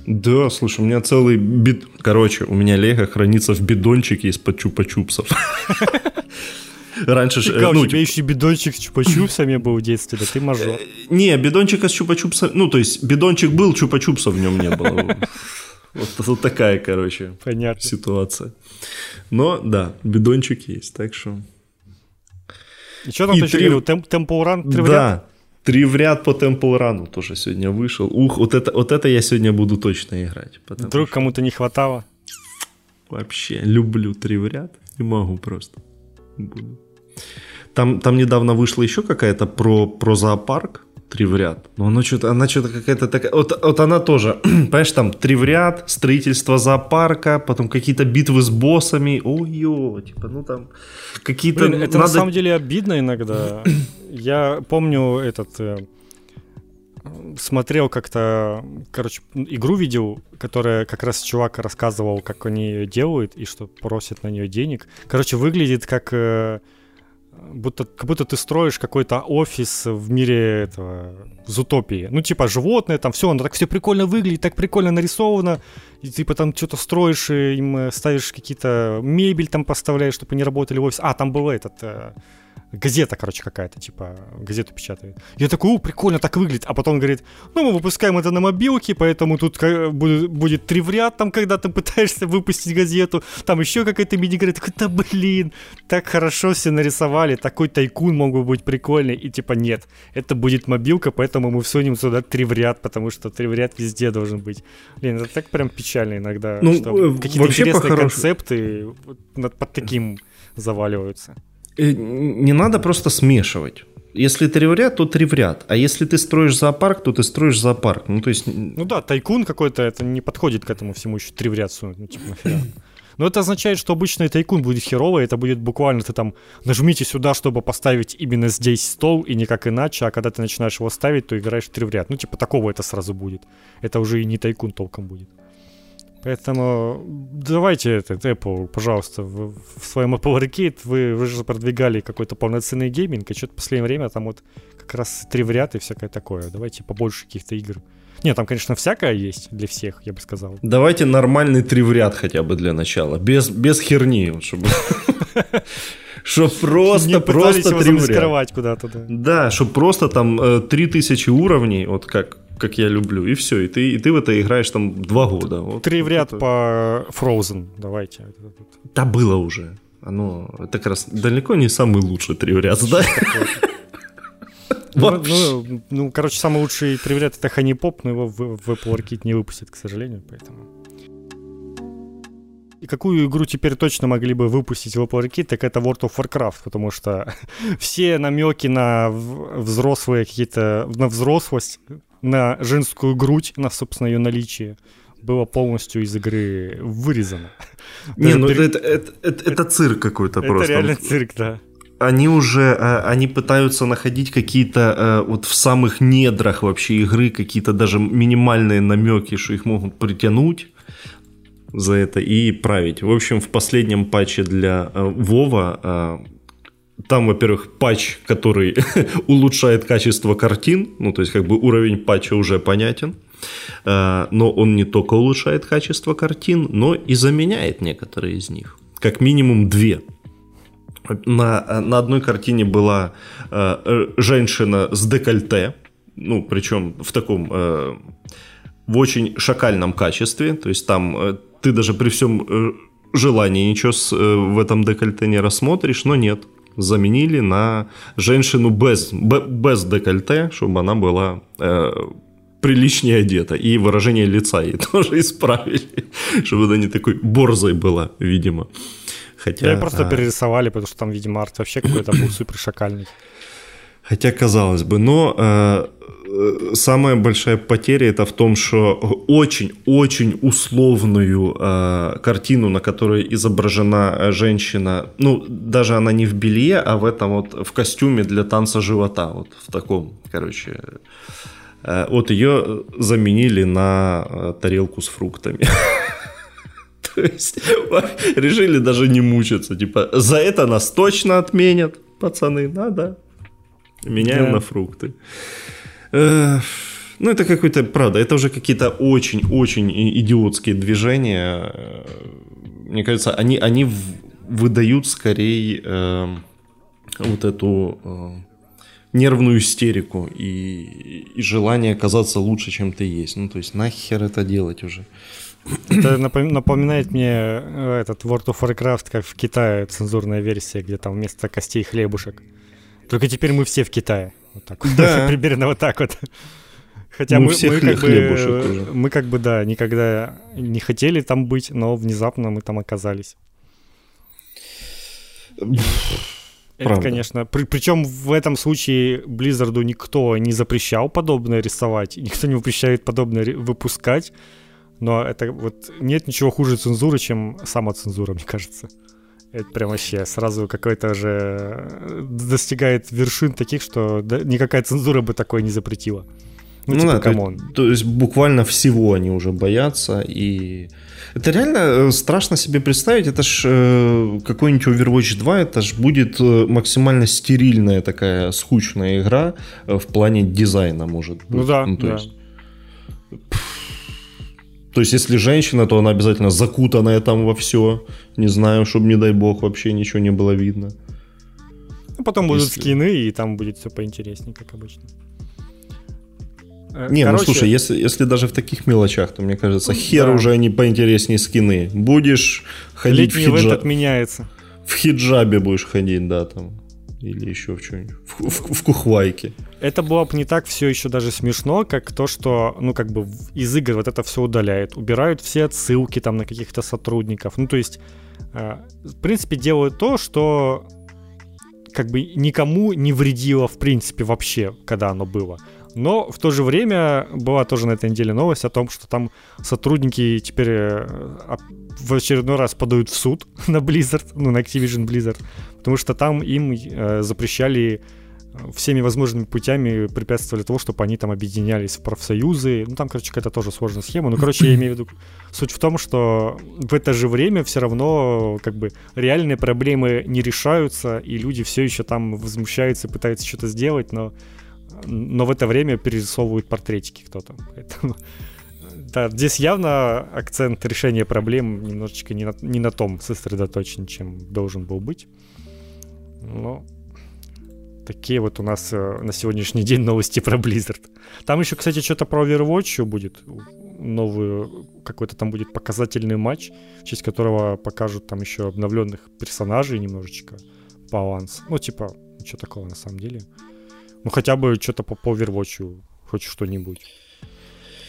Да, слушай, у меня целый бит... Короче, у меня Лего хранится в бидончике из-под чупа-чупсов. Раньше же... Ну, у тебя типа еще бидончик с чупа-чупсами был в детстве, да ты мажор. Э, не, бидончика с чупа-чупсами... Ну, то есть, бидончик был, чупа-чупса в нем не было. Вот, вот такая, короче, Понятно. ситуация. Но да, бидончик есть, так что... И что там и ты три... говорил? Темп, Temple Run? Три да, три в ряд по Temple Run тоже сегодня вышел. Ух, вот это, вот это я сегодня буду точно играть. Вдруг что... кому-то не хватало? Вообще, люблю три в ряд. Не могу просто. Буду. Там, там недавно вышла еще какая-то про, про зоопарк три в ряд. Но она что-то, она что-то какая-то такая... Вот, вот она тоже, понимаешь, там три в ряд, строительство зоопарка, потом какие-то битвы с боссами. Ой-ё, типа, ну там какие-то... Блин, это надо... на самом деле обидно иногда. Я помню этот... Э, смотрел как-то, короче, игру видел, которая как раз чувак рассказывал, как они ее делают и что просят на нее денег. Короче, выглядит как э, будто, как будто ты строишь какой-то офис в мире этого, в утопии. Ну, типа, животные, там все, оно так все прикольно выглядит, так прикольно нарисовано, и типа там что-то строишь, им э, ставишь какие-то мебель там поставляешь, чтобы они работали в офисе. А, там был этот, э, газета, короче, какая-то, типа, газету печатает. Я такой, о, прикольно, так выглядит. А потом говорит, ну, мы выпускаем это на мобилке, поэтому тут будет, будет три в ряд, там, когда ты пытаешься выпустить газету, там еще какая-то мини-игра. Такой, да блин, так хорошо все нарисовали, такой тайкун мог бы быть прикольный. И типа, нет, это будет мобилка, поэтому мы всунем сюда три в ряд, потому что три в ряд везде должен быть. Блин, это так прям печально иногда, ну, что э, какие-то интересные концепты под таким заваливаются. Э, не надо просто смешивать. Если три в ряд, то три в ряд. А если ты строишь зоопарк, то ты строишь зоопарк. Ну, то есть... Ну да, тайкун какой-то, это не подходит к этому всему еще три. Ну, типа, нахера. Но это означает, что обычный тайкун будет херовый, это будет буквально ты там нажмите сюда, чтобы поставить именно здесь стол, и никак иначе, а когда ты начинаешь его ставить, то играешь три в ряд. Ну, типа такого это сразу будет. Это уже и не тайкун толком будет. Поэтому давайте этот Apple, пожалуйста, в, в своем Apple Arcade вы, вы же продвигали какой-то полноценный гейминг, и что-то в последнее время там вот как раз три в ряд и всякое такое. Давайте побольше каких-то игр Нет, там, конечно, всякое есть для всех, я бы сказал. Давайте нормальный три в ряд хотя бы для начала. Без, без херни, чтобы... Чтоб просто, Не просто три в ряд. куда-то, да. Да, чтобы просто там э, 3000 уровней, вот как, как я люблю, и все. И ты, и ты в это играешь там два года. Вот, Три в вот ряд это. по Frozen, давайте. Да было уже. Оно это как раз далеко не самый лучший три в ряд, да? Ну, ну, ну, короче, самый лучший три в ряд это Honey Pop, но его в, в Apple Arcade не выпустят, к сожалению, поэтому... И какую игру теперь точно могли бы выпустить в Apple Arcade, так это World of Warcraft, потому что все намеки на в- взрослые какие-то, на взрослость, на женскую грудь, на, собственно, ее наличие, было полностью из игры вырезано. Не, Даже ну при- это, это, это, это цирк какой-то Это просто. реально цирк, да. Они уже, э, они пытаются находить какие-то э, вот в самых недрах вообще игры какие-то даже минимальные намеки, что их могут притянуть за это и править. В общем, в последнем патче для э, Вова э, там, во-первых, патч, который улучшает качество картин, ну, то есть, как бы уровень патча уже понятен, Э, но он не только улучшает качество картин, но и заменяет некоторые из них. Как минимум две. На, на одной картине была э, женщина с декольте, ну, причем в таком, э, в очень шакальном качестве, то есть там э, ты даже при всем э, желании ничего с, э, в этом декольте не рассмотришь, но нет, заменили на женщину без, бе- без декольте, чтобы она была э, приличнее одета, и выражение лица ей тоже исправили, чтобы она не такой борзой была, видимо. Хотя, Я просто а, перерисовали, потому что там, видимо, арт вообще какой-то был супер шакальный. Хотя, казалось бы, но э, э, самая большая потеря это в том, что очень-очень условную э, картину, на которой изображена э, женщина, ну, даже она не в белье, а в этом вот, в костюме для танца живота, вот в таком, короче, э, вот ее заменили на э, тарелку с фруктами. То есть решили даже не мучиться. Типа, за это нас точно отменят, пацаны, надо. Меняем на фрукты. Ну, это какой-то, правда, это уже какие-то очень-очень идиотские движения. Э, Мне кажется, они, они выдают скорее э, вот эту э, нервную истерику и, и желание казаться лучше, чем ты есть. Ну, то есть, нахер это делать уже? Это напом- напоминает мне э, этот World of Warcraft, как в Китае цензурная версия, где там вместо костей хлебушек. Только теперь мы все в Китае. Вот так. вот. Да. Примерно вот так вот. Хотя Мы мы, все мы как бы, мы как бы, да, никогда не хотели там быть, но внезапно мы там оказались. Это, Правда. конечно, причем в этом случае Blizzard никто не запрещал подобное рисовать, никто не запрещает подобное выпускать, но это вот нет ничего хуже цензуры, чем самоцензура, мне кажется. Это прям вообще сразу какой-то же э, достигает вершин таких, что никакая цензура бы такое не запретила. Ну, Ну типа, да, то, come on. то есть буквально всего они уже боятся. И это реально э, страшно себе представить. Это ж э, какой-нибудь Overwatch 2, это ж будет э, максимально стерильная такая скучная игра в плане дизайна, может быть. Ну да, то, да. Есть, то есть, если женщина, то она обязательно закутанная там во все. Не знаю, чтобы, не дай бог, вообще ничего не было видно. Ну, потом будут Если- скины, и там будет все поинтереснее, как обычно. Э, Не, ну короче, слушай, если, если даже в таких мелочах, то мне кажется, хер да. уже они поинтереснее скины. Будешь ходить в, летний ивент хиджа... отменяется. в хиджабе будешь ходить, да, там. Или еще в чем-нибудь. В, в- в кухвайке. Это было бы не так все еще даже смешно, как то, что, ну, как бы из игр вот это все удаляют, убирают все отсылки там на каких-то сотрудников. Ну, то есть, э, в принципе, делают то, что как бы никому не вредило, в принципе, вообще, когда оно было. Но в то же время была тоже на этой неделе новость о том, что там сотрудники теперь э, в очередной раз подают в суд на Blizzard, ну, на Activision Blizzard, потому что там им э, запрещали э, всеми возможными путями препятствовали того, чтобы они там объединялись в профсоюзы. Ну, там, короче, какая-то тоже сложная схема. Ну, короче, я имею в виду суть в том, что в это же время все равно как бы реальные проблемы не решаются, и люди все еще там возмущаются, пытаются что-то сделать, но но в это время перерисовывают портретики кто-то. Поэтому да, здесь явно акцент решения проблем немножечко не на, не на том сосредоточен, чем должен был быть. Но такие вот у нас э, на сегодняшний день новости про Blizzard. Там еще, кстати, что-то про Overwatch будет. Новый какой-то там будет показательный матч, в честь которого покажут там еще обновленных персонажей немножечко. Баланс. Ну, типа, что такого на самом деле. Ну, хотя бы что-то по, по Overwatch, хоть что-нибудь.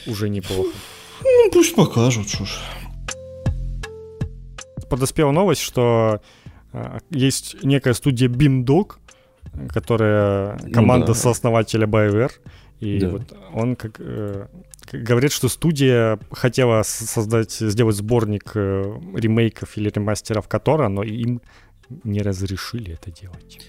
Уже неплохо. Ну, пусть покажут, что ж. Подоспела новость, что есть некая студия Beamdog, которая ну команда ну, да. сооснователя BioWare. И да. вот он как, э, говорит, что студия хотела создать, сделать сборник э, ремейков или ремастеров Котора, но им не разрешили это делать.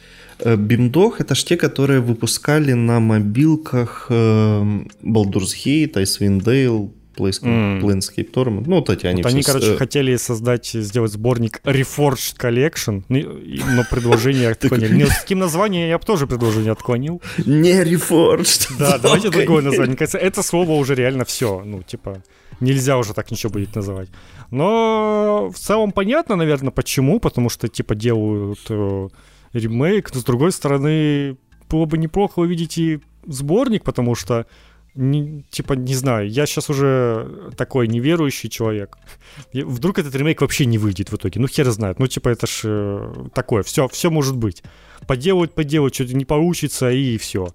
Бимдог это ж те, которые выпускали на мобилках э, Baldur's Gate, Icewind Dale, Planescape, mm. Torment. Ну, вот эти они вот Они, короче. Э, хотели создать, сделать сборник Reforged Collection, но предложение отклонили. Не, с таким названием я бы тоже предложение отклонил. Не Reforged. Да, давайте другое название. Кажется, это слово уже реально все. Ну, типа, нельзя уже так ничего будет называть. Но в целом понятно, наверное, почему. Потому что, типа, делают э, ремейк. Но, с другой стороны, было бы неплохо увидеть и сборник, потому что не, типа, не знаю, я сейчас уже такой неверующий человек. Вдруг этот ремейк вообще не выйдет в итоге. Ну, хер знает. Ну, типа, это ж э, такое. Все, все может быть. Поделают, поделают, что-то не получится, и все.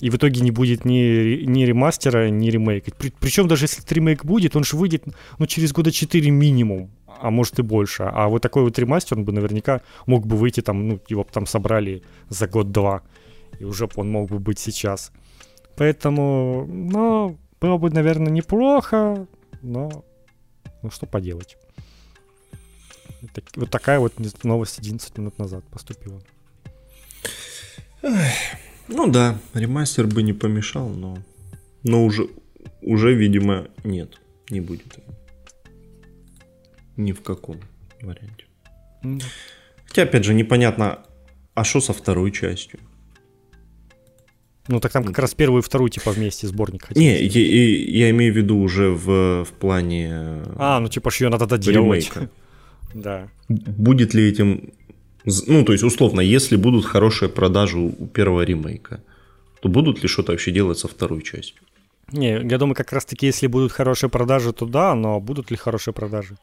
И в итоге не будет ни, ни ремастера, ни ремейка. При, причем даже если ремейк будет, он же выйдет ну, через года 4 минимум, а может и больше. А вот такой вот ремастер, он бы наверняка мог бы выйти там, ну, его бы там собрали за год-два. И уже он мог бы быть сейчас. Поэтому, ну, было бы, наверное, неплохо, но ну что поделать. Так, вот такая вот новость 11 минут назад поступила. Ну да, ремастер бы не помешал, но, но уже, уже, видимо, нет, не будет. Ни в каком варианте. Mm. Хотя, опять же, непонятно, а что со второй частью? Ну, так там как раз первую и вторую, типа, вместе сборник хотели. Не, я, я имею в виду уже в, в плане... А, ну, типа, ее надо доделать. Да. Будет ли этим... Ну, то есть, условно, если будут хорошие продажи у первого ремейка, то будут ли что-то вообще делать со второй частью? Не, я думаю, как раз-таки, если будут хорошие продажи, то да, но будут ли хорошие продажи?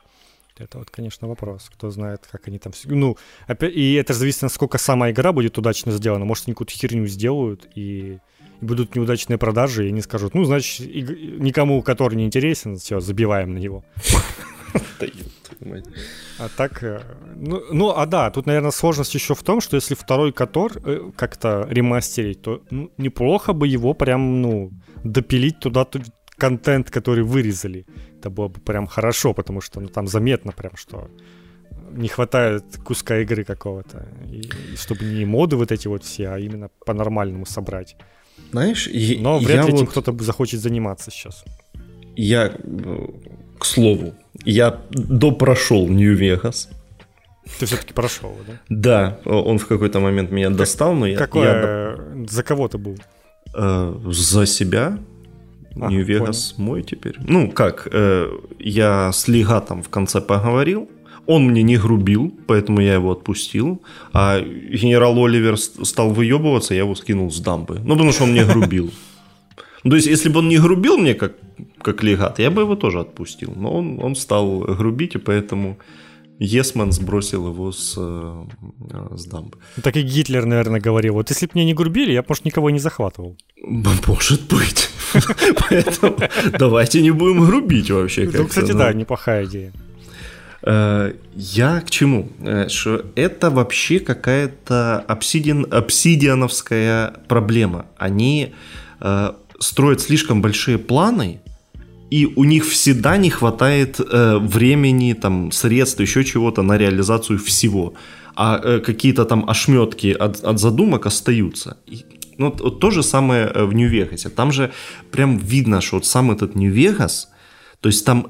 Это вот, конечно, вопрос. Кто знает, как они там... Ну, опять, и это же зависит, насколько сама игра будет удачно сделана. Может, они какую-то херню сделают, и, и будут неудачные продажи, и они скажут, ну, значит, иг... никому, который не интересен, все, забиваем на него. А так, э, ну, ну, а да, тут, наверное, сложность еще в том, что если второй Котор э, как-то ремастерить, то ну, неплохо бы его прям, ну, допилить туда контент, который вырезали. Это было бы прям хорошо, потому что ну, там заметно прям, что не хватает куска игры какого-то. И, и чтобы не моды вот эти вот все, а именно по-нормальному собрать. Знаешь, Но вряд ли этим вот... кто-то захочет заниматься сейчас. Я, к слову, я допрошел Нью-Вегас. Ты все-таки прошел, да? Да, он в какой-то момент меня достал, но я... Какое... я... За кого ты был? Э, за себя. Нью-Вегас мой теперь. Ну, как, э, я с Лигатом в конце поговорил, он мне не грубил, поэтому я его отпустил. А генерал Оливер стал выебываться, я его скинул с дамбы. Ну, потому что он мне грубил. Ну, то есть, если бы он не грубил мне, как, как легат, я бы его тоже отпустил. Но он, он стал грубить, и поэтому Есман сбросил его с, э, с дамбы. Так и Гитлер, наверное, говорил, вот если бы мне не грубили, я может, никого не захватывал. Может быть. Поэтому давайте не будем грубить вообще. Ну, кстати, да, неплохая идея. Э, я к чему? Э, что это вообще какая-то обсидиан, обсидиановская проблема. Они строят слишком большие планы, и у них всегда не хватает э, времени, там, средств, еще чего-то на реализацию всего. А э, какие-то там ошметки от, от задумок остаются. И, ну, вот то же самое э, в Нью-Вегасе. Там же прям видно, что вот сам этот Нью-Вегас, то есть там,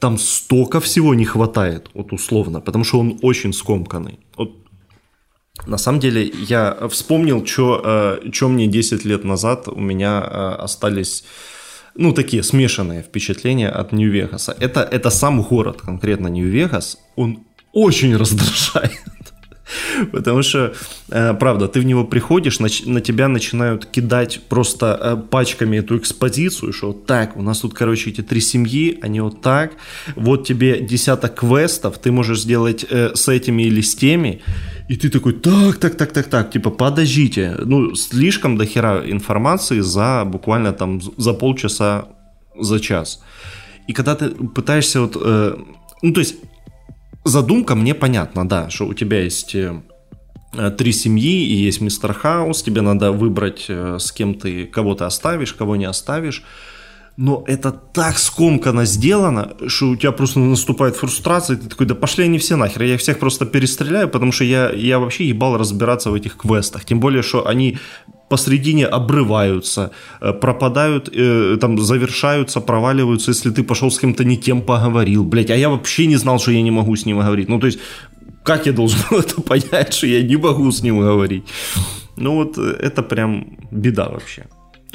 там столько всего не хватает, вот условно, потому что он очень скомканный. Вот На самом деле, я вспомнил, что э, мне 10 лет назад у меня э, остались ну, такие смешанные впечатления от Нью-Вегаса. Это, это сам город, конкретно Нью-Вегас, он очень раздражает. Потому что, э, правда, ты в него приходишь, на, на тебя начинают кидать просто э, пачками эту экспозицию, что так, у нас тут, короче, эти три семьи, они вот так, вот тебе десяток квестов, ты можешь сделать э, с этими или с теми, и ты такой, так, так, так, так, так, типа, подождите, ну, слишком дохера информации за буквально там за полчаса, за час. И когда ты пытаешься вот, э, ну, то есть задумка мне понятна, да, что у тебя есть э, три семьи и есть мистер Хаус, тебе надо выбрать, э, с кем ты, кого ты оставишь, кого не оставишь. Но это так скомканно сделано, что у тебя просто наступает фрустрация, и ты такой, да пошли они все нахер, я их всех просто перестреляю, потому что я, я вообще ебал разбираться в этих квестах. Тем более, что они посредине обрываются, э, пропадают, э, там завершаются, проваливаются, если ты пошел с кем-то не тем поговорил, блять, а я вообще не знал, что я не могу с ним говорить. Ну, то есть, как я должен это понять, что я не могу с ним говорить? Ну, вот э, это прям беда вообще.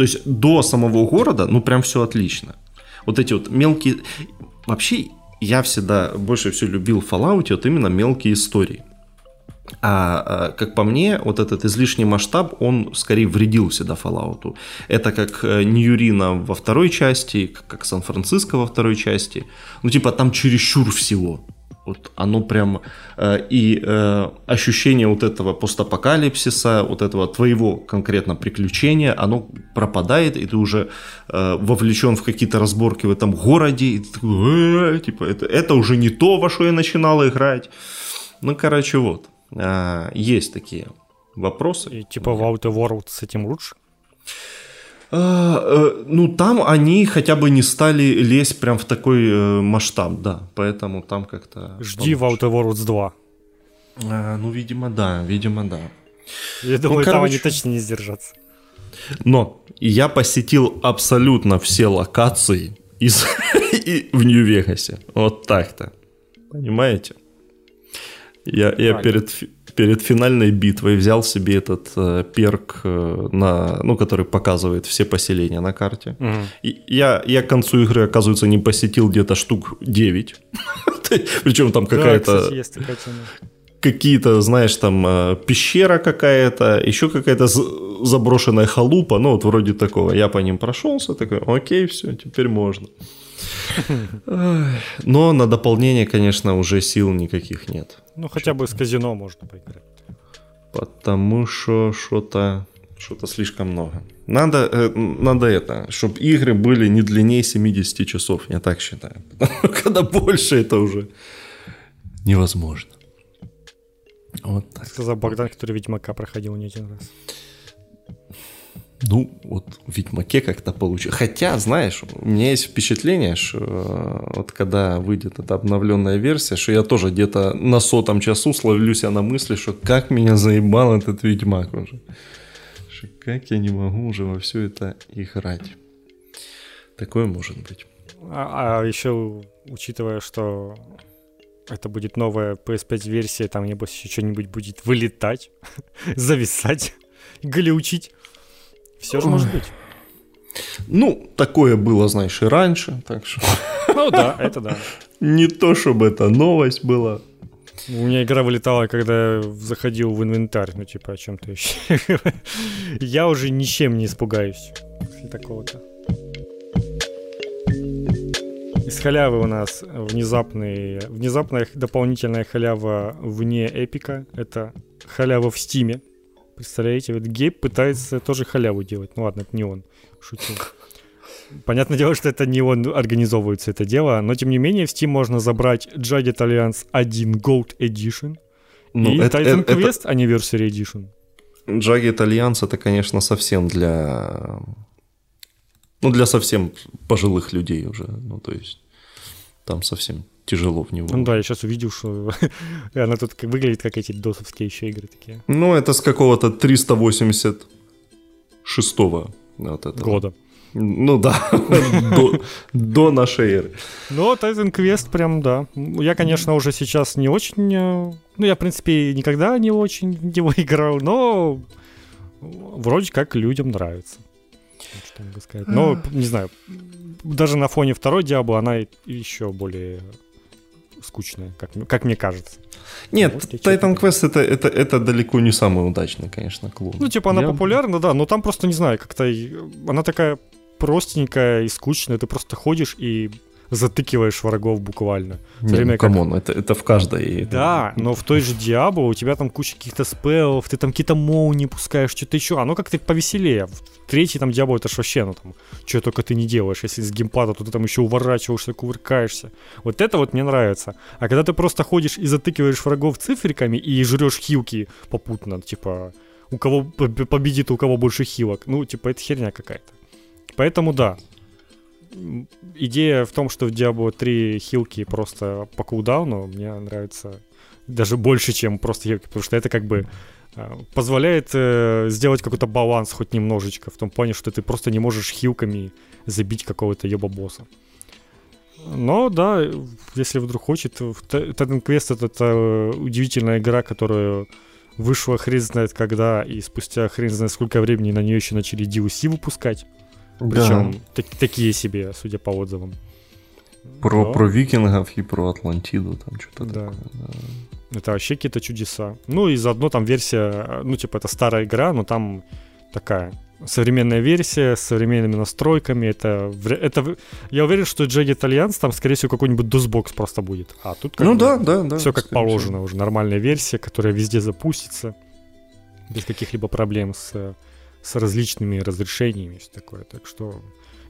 То есть, до самого города, ну, прям все отлично. Вот эти вот мелкие... Вообще, я всегда больше всего любил в Fallout вот именно мелкие истории. А, а как по мне, вот этот излишний масштаб, он скорее вредил всегда Fallout. Это как э, Ньюрина во второй части, как Сан-Франциско во второй части. Ну, типа, там чересчур всего. Вот оно прям э, и э, ощущение вот этого постапокалипсиса, вот этого твоего конкретно приключения, оно пропадает, и ты уже э, вовлечен в какие-то разборки в этом городе, и ты такой, э, типа, это, это уже не то, во что я начинал играть. Ну, короче, вот. А, есть такие вопросы. И типа в Outer World с этим лучше? А, э, ну, там они хотя бы не стали лезть прям в такой э, масштаб, да. Поэтому там как-то... Жди в Outer Worlds 2. А, ну, видимо, да, видимо, да. Я думаю, ну, короче... там они точно не сдержатся. Но я посетил абсолютно все локации из... в Нью-Вегасе. Вот так-то. Понимаете? Я, я перед, перед финальной битвой взял себе этот э, перк, э, на, ну, который показывает все поселения на карте. Угу. И я, я к концу игры, оказывается, не посетил где-то штук 9. Причем там какая-то... Какие-то, знаешь, там э, пещера какая-то, еще какая-то заброшенная халупа, ну вот вроде такого. Я по ним прошелся, такой, окей, все, теперь можно. Но на дополнение, конечно, уже сил никаких нет. Ну, хотя бы с казино можно поиграть. Потому что что-то что-то слишком много. Надо, э, надо это, чтобы игры были не длиннее 70 часов, я так считаю. Когда больше, это уже невозможно. Вот так. Сказал Богдан, который Ведьмака проходил не один раз. Ну, вот в Ведьмаке как-то получилось. Хотя, знаешь, у меня есть впечатление, что э, вот когда выйдет эта обновленная версия, что я тоже где-то на сотом часу словлюсь я на мысли, что как меня заебал этот Ведьмак уже. Что как я не могу уже во все это играть. Такое может быть. А, а еще, учитывая, что это будет новая PS5 версия, там, небось, еще что-нибудь будет вылетать, зависать, глючить. Все же может быть. Ну, такое было, знаешь, и раньше, так что... Ну да, это да. Не то, чтобы это новость была. У меня игра вылетала, когда я заходил в инвентарь, ну типа о чем-то еще. Я уже ничем не испугаюсь такого-то. Из халявы у нас внезапный, внезапная дополнительная халява вне эпика. Это халява в Steam. Представляете, вот Гейб пытается тоже халяву делать. Ну ладно, это не он. Шучу. Понятное дело, что это не он организовывается это дело, но тем не менее в Steam можно забрать Jagged Alliance 1 Gold Edition ну, и это, Titan это, Quest это... Anniversary Edition. Jagged Alliance это, конечно, совсем для... Ну, для совсем пожилых людей уже. Ну, то есть там совсем тяжело в него. Ну да, я сейчас увидел, что она тут выглядит как эти досовские еще игры такие. Ну, это с какого-то 386 вот года. Ну да, до, до нашей эры. Ну, Titan Quest прям, да. Я, конечно, уже сейчас не очень... э, Ну, я, в принципе, никогда не очень в него играл, но вроде как людям нравится. Что могу сказать. Но, не знаю, даже на фоне второй Диабло она еще более скучная, как, как мне кажется. Нет, Вот Titan Quest это, это, это далеко не самый удачный, конечно, клон. Ну, типа, она Я- популярна, да, но там просто, не знаю, как-то и- она такая простенькая и скучная, ты просто ходишь и затыкиваешь врагов буквально. Не, время ну, как- come on, это, это в каждой... Да, но в той же Диабло у тебя там куча каких-то спеллов, ты там какие-то молнии пускаешь, что-то еще. Оно как-то повеселее. В третий там Диабло это ж вообще, ну там, что только ты не делаешь. Если с геймпада, то ты там еще уворачиваешься, кувыркаешься. Вот это вот мне нравится. А когда ты просто ходишь и затыкиваешь врагов циферками и жрешь хилки попутно, типа, у кого поб- победит, у кого больше хилок. Ну, типа, это херня какая-то. Поэтому да, идея в том, что в Diablo 3 хилки просто по кулдауну, мне нравится даже больше, чем просто хилки, потому что это как бы э, позволяет э, сделать какой-то баланс хоть немножечко, в том плане, что ты просто не можешь хилками забить какого-то еба-босса. Но да, если вдруг хочет, Titan Quest это, это удивительная игра, которая вышла хрен знает когда, и спустя хрен знает сколько времени на нее еще начали DLC выпускать. Причем так- такие себе, судя по отзывам. Про, Да. про викингов и про Атлантиду, там что-то Да. такое. да. Это вообще какие-то чудеса. Ну и заодно там версия, ну типа это старая игра, но там такая современная версия с современными настройками. Это, это я уверен, что Jagged Alliance там, скорее всего, какой-нибудь DOSBox просто будет. А тут как Ну бы да, да, да. все как положено уже. Нормальная версия, которая везде запустится. Без каких-либо проблем с, э, с различными разрешениями все такое. Так что,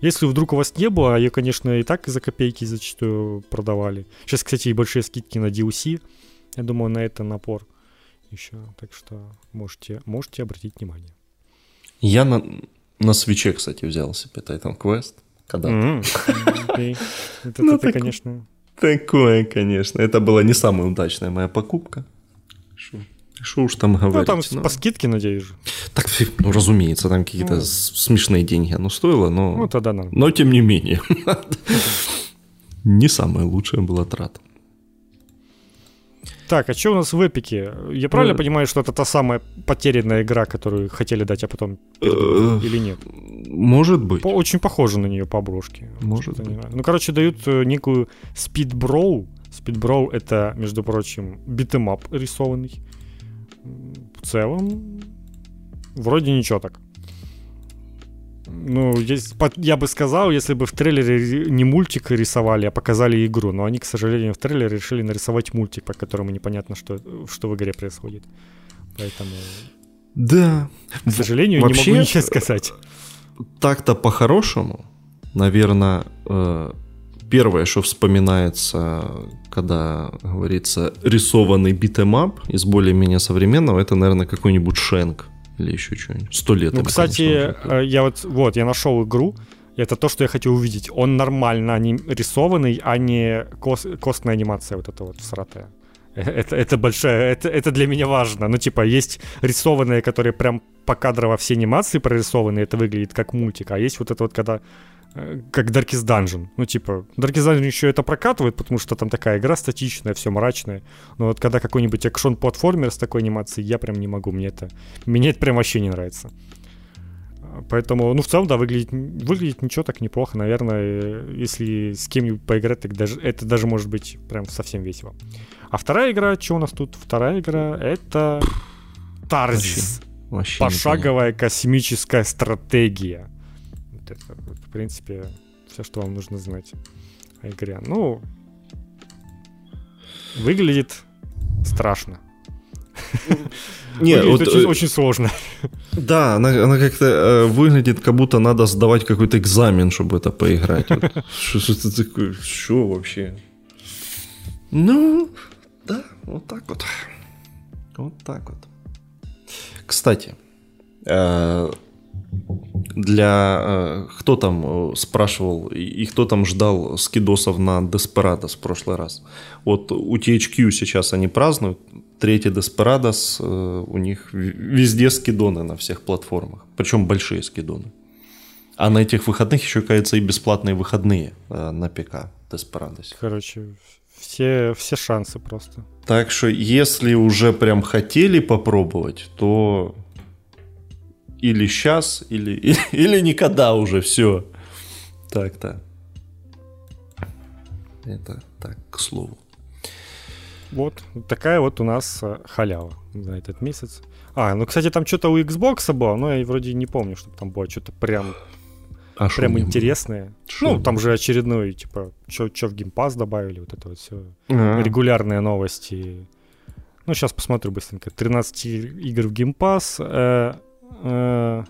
если вдруг у вас не было, а ее, конечно, и так за копейки зачастую продавали. Сейчас, кстати, и большие скидки на DLC. Я думаю, на это напор еще. Так что можете, можете обратить внимание. Я на, на свече, кстати, взял себе Titan Quest. Когда. Это Ну, конечно... Такое, конечно. Это была не самая удачная моя покупка. Что уж там Ну, говорить. там ну. по скидке, надеюсь же. Так, ну, разумеется, там какие-то Ну. смешные деньги оно стоило, но, Ну, тогда нормально. но тем не менее. Не самая лучшая была трата. Так, а что у нас в эпике? Я правильно Э. понимаю, что это та самая потерянная игра, которую хотели дать, а потом? Э. или нет? Может быть. По- очень похоже на нее по обложке. Может быть. Ну, короче, дают э, некую. Speed Brawl это, между прочим, битэмап рисованный. В целом, вроде ничего так. Ну, есть, я бы сказал, если бы в трейлере не мультик рисовали, а показали игру. Но они, к сожалению, в трейлере решили нарисовать мультик, по которому непонятно, что, что в игре происходит. Поэтому, Да. к сожалению, Вообще, не могу ничего сказать. Так-то по-хорошему, наверное, э, первое, что вспоминается, когда говорится рисованный битэмап из более-менее современного, это, наверное, какой-нибудь Shank или еще что-нибудь. Сто лет. Ну, им, кстати, конечно, э, я вот, вот, я нашел игру, это то, что я хотел увидеть. Он нормально аним- рисованный, а не кос- костная анимация вот эта вот всратая. Э, Это, это большая, это, это для меня важно. Ну, типа, есть рисованные, которые прям покадрово все анимации прорисованы, это выглядит как мультик, а есть вот это вот, когда как Darkest Dungeon. Ну, типа, Darkest Dungeon еще это прокатывает, потому что там такая игра статичная, все мрачное. Но вот когда какой-нибудь экшон-платформер с такой анимацией, я прям не могу, мне это, мне это прям вообще не нравится. Поэтому, ну, в целом, да, выглядит, выглядит ничего так неплохо. Наверное, если с кем-нибудь поиграть, так даже, это даже может быть прям совсем весело. А вторая игра, что у нас тут? Вторая игра — это Тарзис. Вообще непонятно. Пошаговая космическая стратегия. Вот это, вот, в принципе, все, что вам нужно знать о игре. Ну, выглядит страшно. Не, вот, очень, э, очень сложно. Да, она, она как-то э, выглядит, как будто надо сдавать какой-то экзамен, чтобы это поиграть. Вот. Что что это такое? Что вообще? Ну, да, вот так вот. Вот так вот. Кстати, э, для... э, Кто там э, спрашивал, и кто там ждал скидосов на Desperados в прошлый раз? Вот у THQ сейчас они празднуют, третий Desperados, э, у них везде скидоны на всех платформах, причем большие скидоны. А на этих выходных еще, кажется, и бесплатные выходные на ПК Desperados. Короче, все, все шансы просто. Так что, если уже прям хотели попробовать, то или сейчас, или, или, или никогда уже все. Так-то. Это так, к слову. Вот, такая вот у нас э, халява за этот месяц. А, ну, кстати, там что-то у Xbox было, но я вроде не помню, чтобы там было что-то прям, А прям интересное. шо ну, там же очередной, типа, что в Pass добавили, вот это вот все. А, Регулярные новости. Ну, сейчас посмотрю быстренько. 13 игр в Pass. Э, э,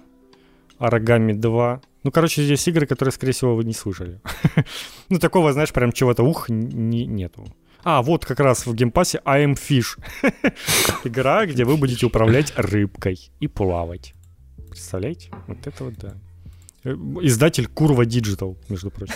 Оригами 2. Ну, короче, здесь игры, которые, скорее всего, вы не слышали. ну, такого, знаешь, прям чего-то ух не, нету. А, вот как раз в геймпассе I am Fish. Игра, где вы будете управлять рыбкой и плавать. Представляете? Вот это вот да. Э, Издатель Curve Digital, между прочим.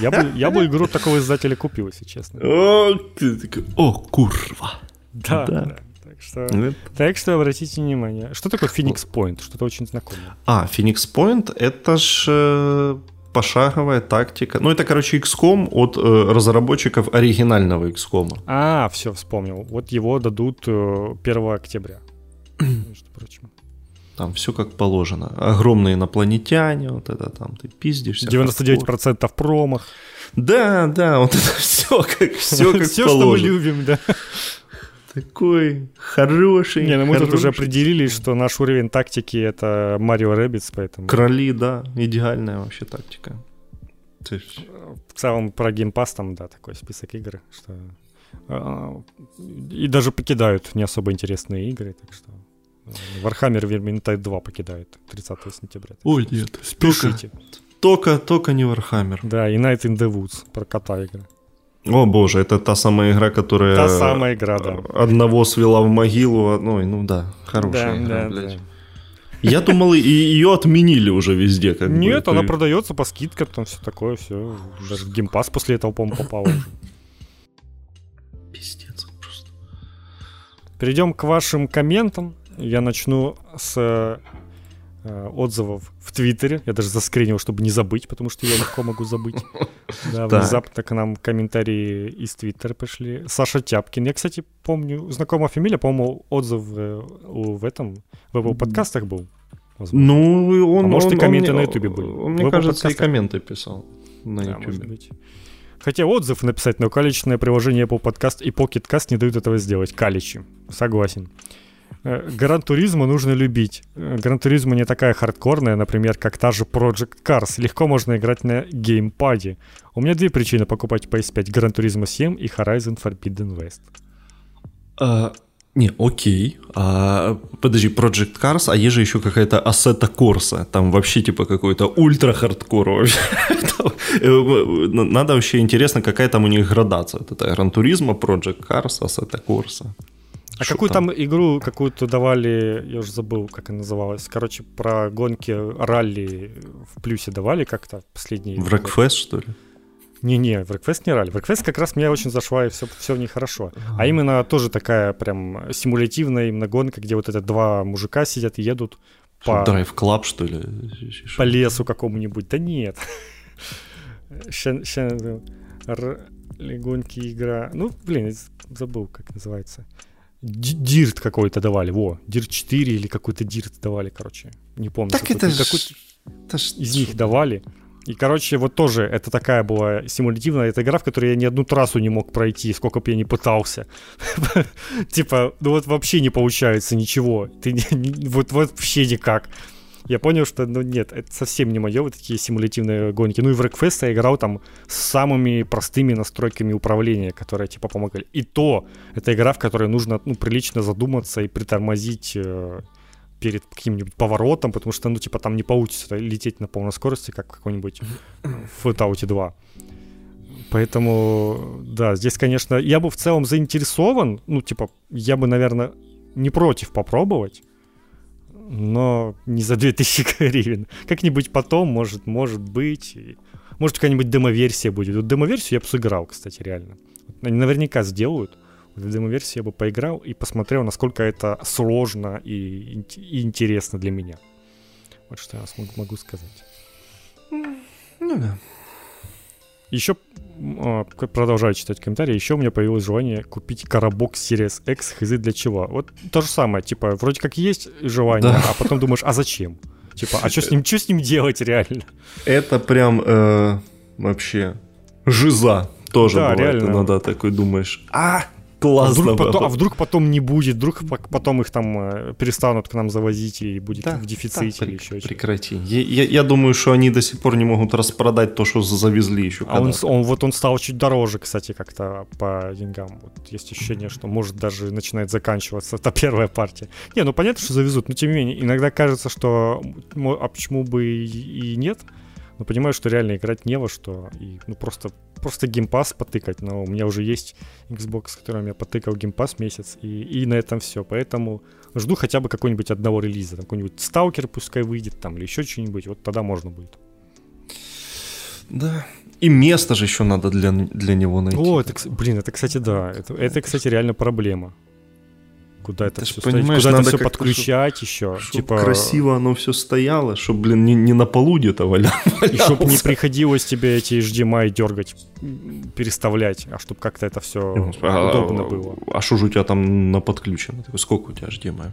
Я бы, я бы игру такого издателя купил, если честно. О, ты такой, о, курва. Да, Да. да. Так что, Это- так что обратите внимание. Что такое Phoenix Point? Что-то очень знакомое. А, Phoenix Point это ж э, пошаговая тактика. Ну, это, короче, XCOM от э, разработчиков оригинального XCOM. А, все, вспомнил. Вот его дадут э, 1 октября. Между прочим. Там все как положено. Огромные инопланетяне, вот это там ты пиздишься. 99% промах. Да, да, вот это все как, все как Все, что мы положено. любим, да. Такой хороший. Не, ну мы тут уже хороший. определились, что наш уровень тактики это Марио Rabbids, поэтому Короли, да, идеальная вообще тактика. В целом про Pass там, да, такой список игр, что а, и даже покидают не особо интересные игры, так что Warhammer Vermintide 2 покидают 30 сентября. Ой, нет, спешите. Только, только не Warhammer. Да, и Night in the Woods про кота игра. О боже, это та самая игра, которая... Та самая игра, да. Одного свела в могилу, одной, ну да, хорошая Да, игра, да, блядь. да. Я думал, и ее отменили уже везде. Как бы. Нет, То она есть- продается по скидкам, там все такое, все. Даже в Pass после этого, по-моему, попало уже. Пиздец просто. Перейдем к вашим комментам. Я начну с э, отзывов в Твиттере. Я даже заскринил, чтобы не забыть, потому что я легко могу забыть. Да, внезапно к нам комментарии из Твиттера пришли. Саша Тяпкин. Я, кстати, помню, знакомая фамилия, по-моему, отзыв э, в этом, в Apple подкастах был. возможно. Ну, он... А может, и комменты он- на Ютубе были. Он, мне кажется, и комменты писал на Да, Ютубе. Хотя отзыв написать, но калечное приложение Apple Podcast и Pocket Cast не дают этого сделать. Калечи. Согласен. Э, Гран Туризмо нужно любить. Э, Гран Туризмо не такая хардкорная, например, как та же Project Cars. Легко можно играть на геймпаде. У меня две причины покупать PS5. Гран Туризмо 7 и Horizon Forbidden West. А, не, окей. А, подожди, Project Cars, а есть же еще какая-то Assetto Corsa. Там вообще типа какой-то ультра-хардкор э, Надо вообще интересно, какая там у них градация. Это Turismo, Project Cars, Assetto Corsa. А Что какую там? игру какую-то давали, я уже забыл, как она называлась. Короче, про гонки ралли в плюсе давали как-то последние. Wreckfest, что ли? Не-не, в Request не ралли. В Request как раз мне очень зашла, и все, все в ней хорошо. А именно тоже такая прям симулятивная именно гонка, где вот это два мужика сидят и едут по, Drive Club, что ли? по лесу какому-нибудь. Да нет. Ща- гонки, игра. Ну, блин, забыл, как называется. Ди- Дирт какой-то давали, во, Дирт 4 или какой-то Дирт давали, короче, не помню. Так это ж... это ж- из них давали. И, короче, вот тоже это такая была симулятивная эта игра, в которой я ни одну трассу не мог пройти, сколько бы я ни пытался. Типа, ну вот вообще не получается ничего. Ты не- не- вот вообще никак. Я понял, что, ну нет, это совсем не мое, вот такие симулятивные гонки. Ну и в Wreckfest я играл там с самыми простыми настройками управления, которые типа помогали. И то, это игра, в которой нужно, ну, прилично задуматься и притормозить э, перед каким-нибудь поворотом, потому что, ну, типа, там не получится лететь на полной скорости, как в какой-нибудь в Fallout 2. Поэтому, да, здесь, конечно, я бы в целом заинтересован, ну, типа, я бы, наверное, не против попробовать, но не за 2000 гривен. Как-нибудь потом, может, может быть, может, какая-нибудь демо-версия будет. Вот демо-версию я бы сыграл, кстати, реально. Они наверняка сделают. В демо-версии я бы поиграл и посмотрел, насколько это сложно и, и интересно для меня. Вот что я могу сказать. Ну да. Еще продолжаю читать комментарии. Еще у меня появилось желание купить коробок Series X хз для чего. Вот то же самое, типа, вроде как есть желание, Да. а потом думаешь, а зачем? Типа, а что с ним, что с ним делать реально? Это прям э, вообще жиза тоже Да, бывает. реально. Иногда такой думаешь, а, А классно. вдруг, потом, было». а вдруг потом не будет, вдруг по- потом их там э, перестанут к нам завозить и будет Да, в дефиците да, или еще что-то. Прекрати. Я, я- я думаю, что они до сих пор не могут распродать то, что завезли еще А он, он вот он стал чуть дороже, кстати, как-то по деньгам. Вот есть ощущение, что может даже начинает заканчиваться эта первая партия. Не, ну понятно, что завезут, но тем не менее, иногда кажется, что а почему бы и нет. Но понимаю, что реально играть не во что. И ну просто, просто геймпас потыкать. Но у меня уже есть Xbox, с которым я потыкал геймпас месяц. И, и на этом все. Поэтому жду хотя бы какой-нибудь одного релиза. Там какой-нибудь сталкер пускай выйдет там или еще что-нибудь. Вот тогда можно будет. Да. И место же еще надо для, для него найти. О, это, блин, это, кстати, да. Это, это кстати, реально проблема. Куда это Ты все понимаешь, Куда это надо все как-то, подключать еще? Чтоб Типа, красиво оно все стояло, чтобы, блин, не, не на полу где-то валялось. И чтобы не приходилось тебе эти HDMI дергать, переставлять, а чтобы как-то это все удобно было. А что же у тебя там на подключено? Сколько у тебя HDMI?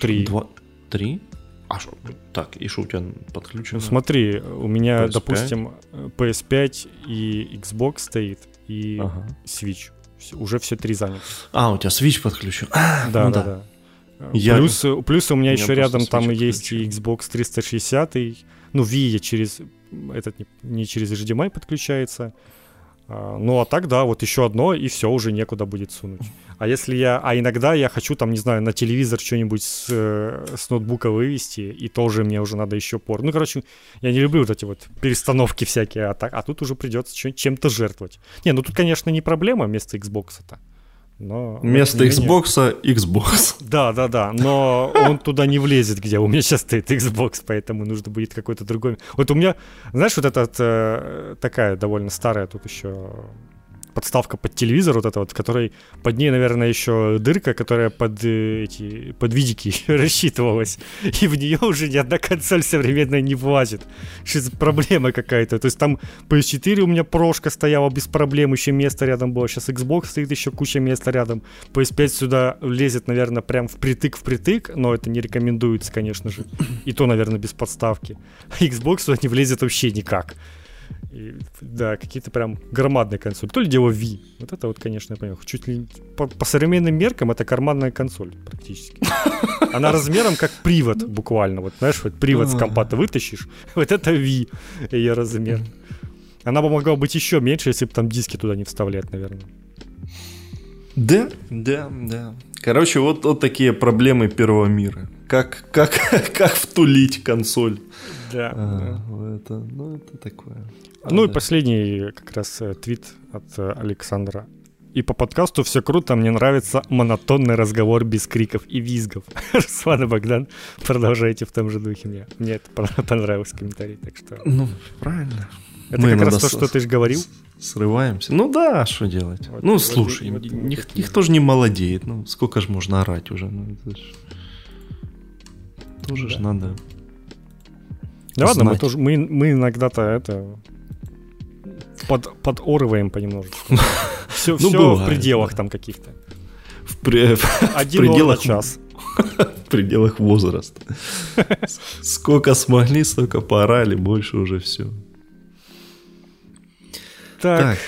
Три. Два? Три? А что? Так, и что у тебя подключено? Ну смотри, у меня, PS5? допустим, э, PS5 и Xbox стоит, и Ага. Switch. Уже все три заняты. А, у тебя Switch подключен. А, Да, ну да, да. да. Э, Я- Плюс, плюс у меня у меня еще рядом там есть и. Xbox 360, ну, Wii я через этот не, не через HDMI подключается. А, ну а так да, вот еще одно, и все, уже некуда будет сунуть. А если я, а иногда я хочу там, не знаю, на телевизор что-нибудь с, э, с ноутбука вывести, и тоже мне уже надо еще пор. Ну, короче, я не люблю вот эти вот перестановки всякие, а, так, а тут уже придется чем-то жертвовать. Не, ну тут, конечно, не проблема вместо Xbox-то. Но, Вместо Xbox Xbox. да, да, да, но он туда не влезет, где у меня сейчас стоит Xbox, поэтому нужно будет какой-то другой. Вот у меня, знаешь, вот эта э, такая довольно старая тут еще подставка под телевизор, вот эта вот, в которой под ней, наверное, еще дырка, которая под э, эти под видики рассчитывалась, и в нее уже ни одна консоль современная не влазит. Что за проблема какая-то? То есть там PS4 у меня прошка стояла без проблем, еще место рядом было. Сейчас Xbox стоит еще куча места рядом. PS5 сюда лезет, наверное, прям впритык-впритык, но это не рекомендуется, конечно же. И то, наверное, без подставки. А Xbox сюда не влезет вообще никак. И, да, какие-то прям громадные консоли. То ли дело Wii. Вот это вот, конечно, я понял. Чуть ли по, по современным меркам это карманная консоль практически. Она размером как привод буквально. Вот знаешь, вот привод с компа ты вытащишь. Вот это Wii ее размер. Она бы могла быть еще меньше, если бы там диски туда не вставлять, наверное. Да, да, да. Короче, вот, вот такие проблемы первого мира. Как, как, как втулить консоль Да. а, в это, ну, это такое. Ну и последний как раз э, твит от э, Александра. И по подкасту все круто, мне нравится монотонный разговор без криков и визгов. Руслан и Богдан, продолжайте в том же духе. Мне, мне это пон- понравился комментарий, так что... Ну, правильно. Это Мы как раз то, что ты же говорил. Срываемся. Ну да, что делать? Вот, ну, вот, слушай, вот, вот ник- такие. никто же не молодеет. Ну, сколько же можно орать уже? Ну, это ж... Тоже ж Да. надо. Да ладно, мы, тоже, мы, мы иногда-то это... Под, подорываем понемножечку. Все, Ну, все в бывает, пределах да. там каких-то. В, пре- Один пределах пределах час. в пределах возраста. Сколько смогли, столько поорали, больше уже все. Так,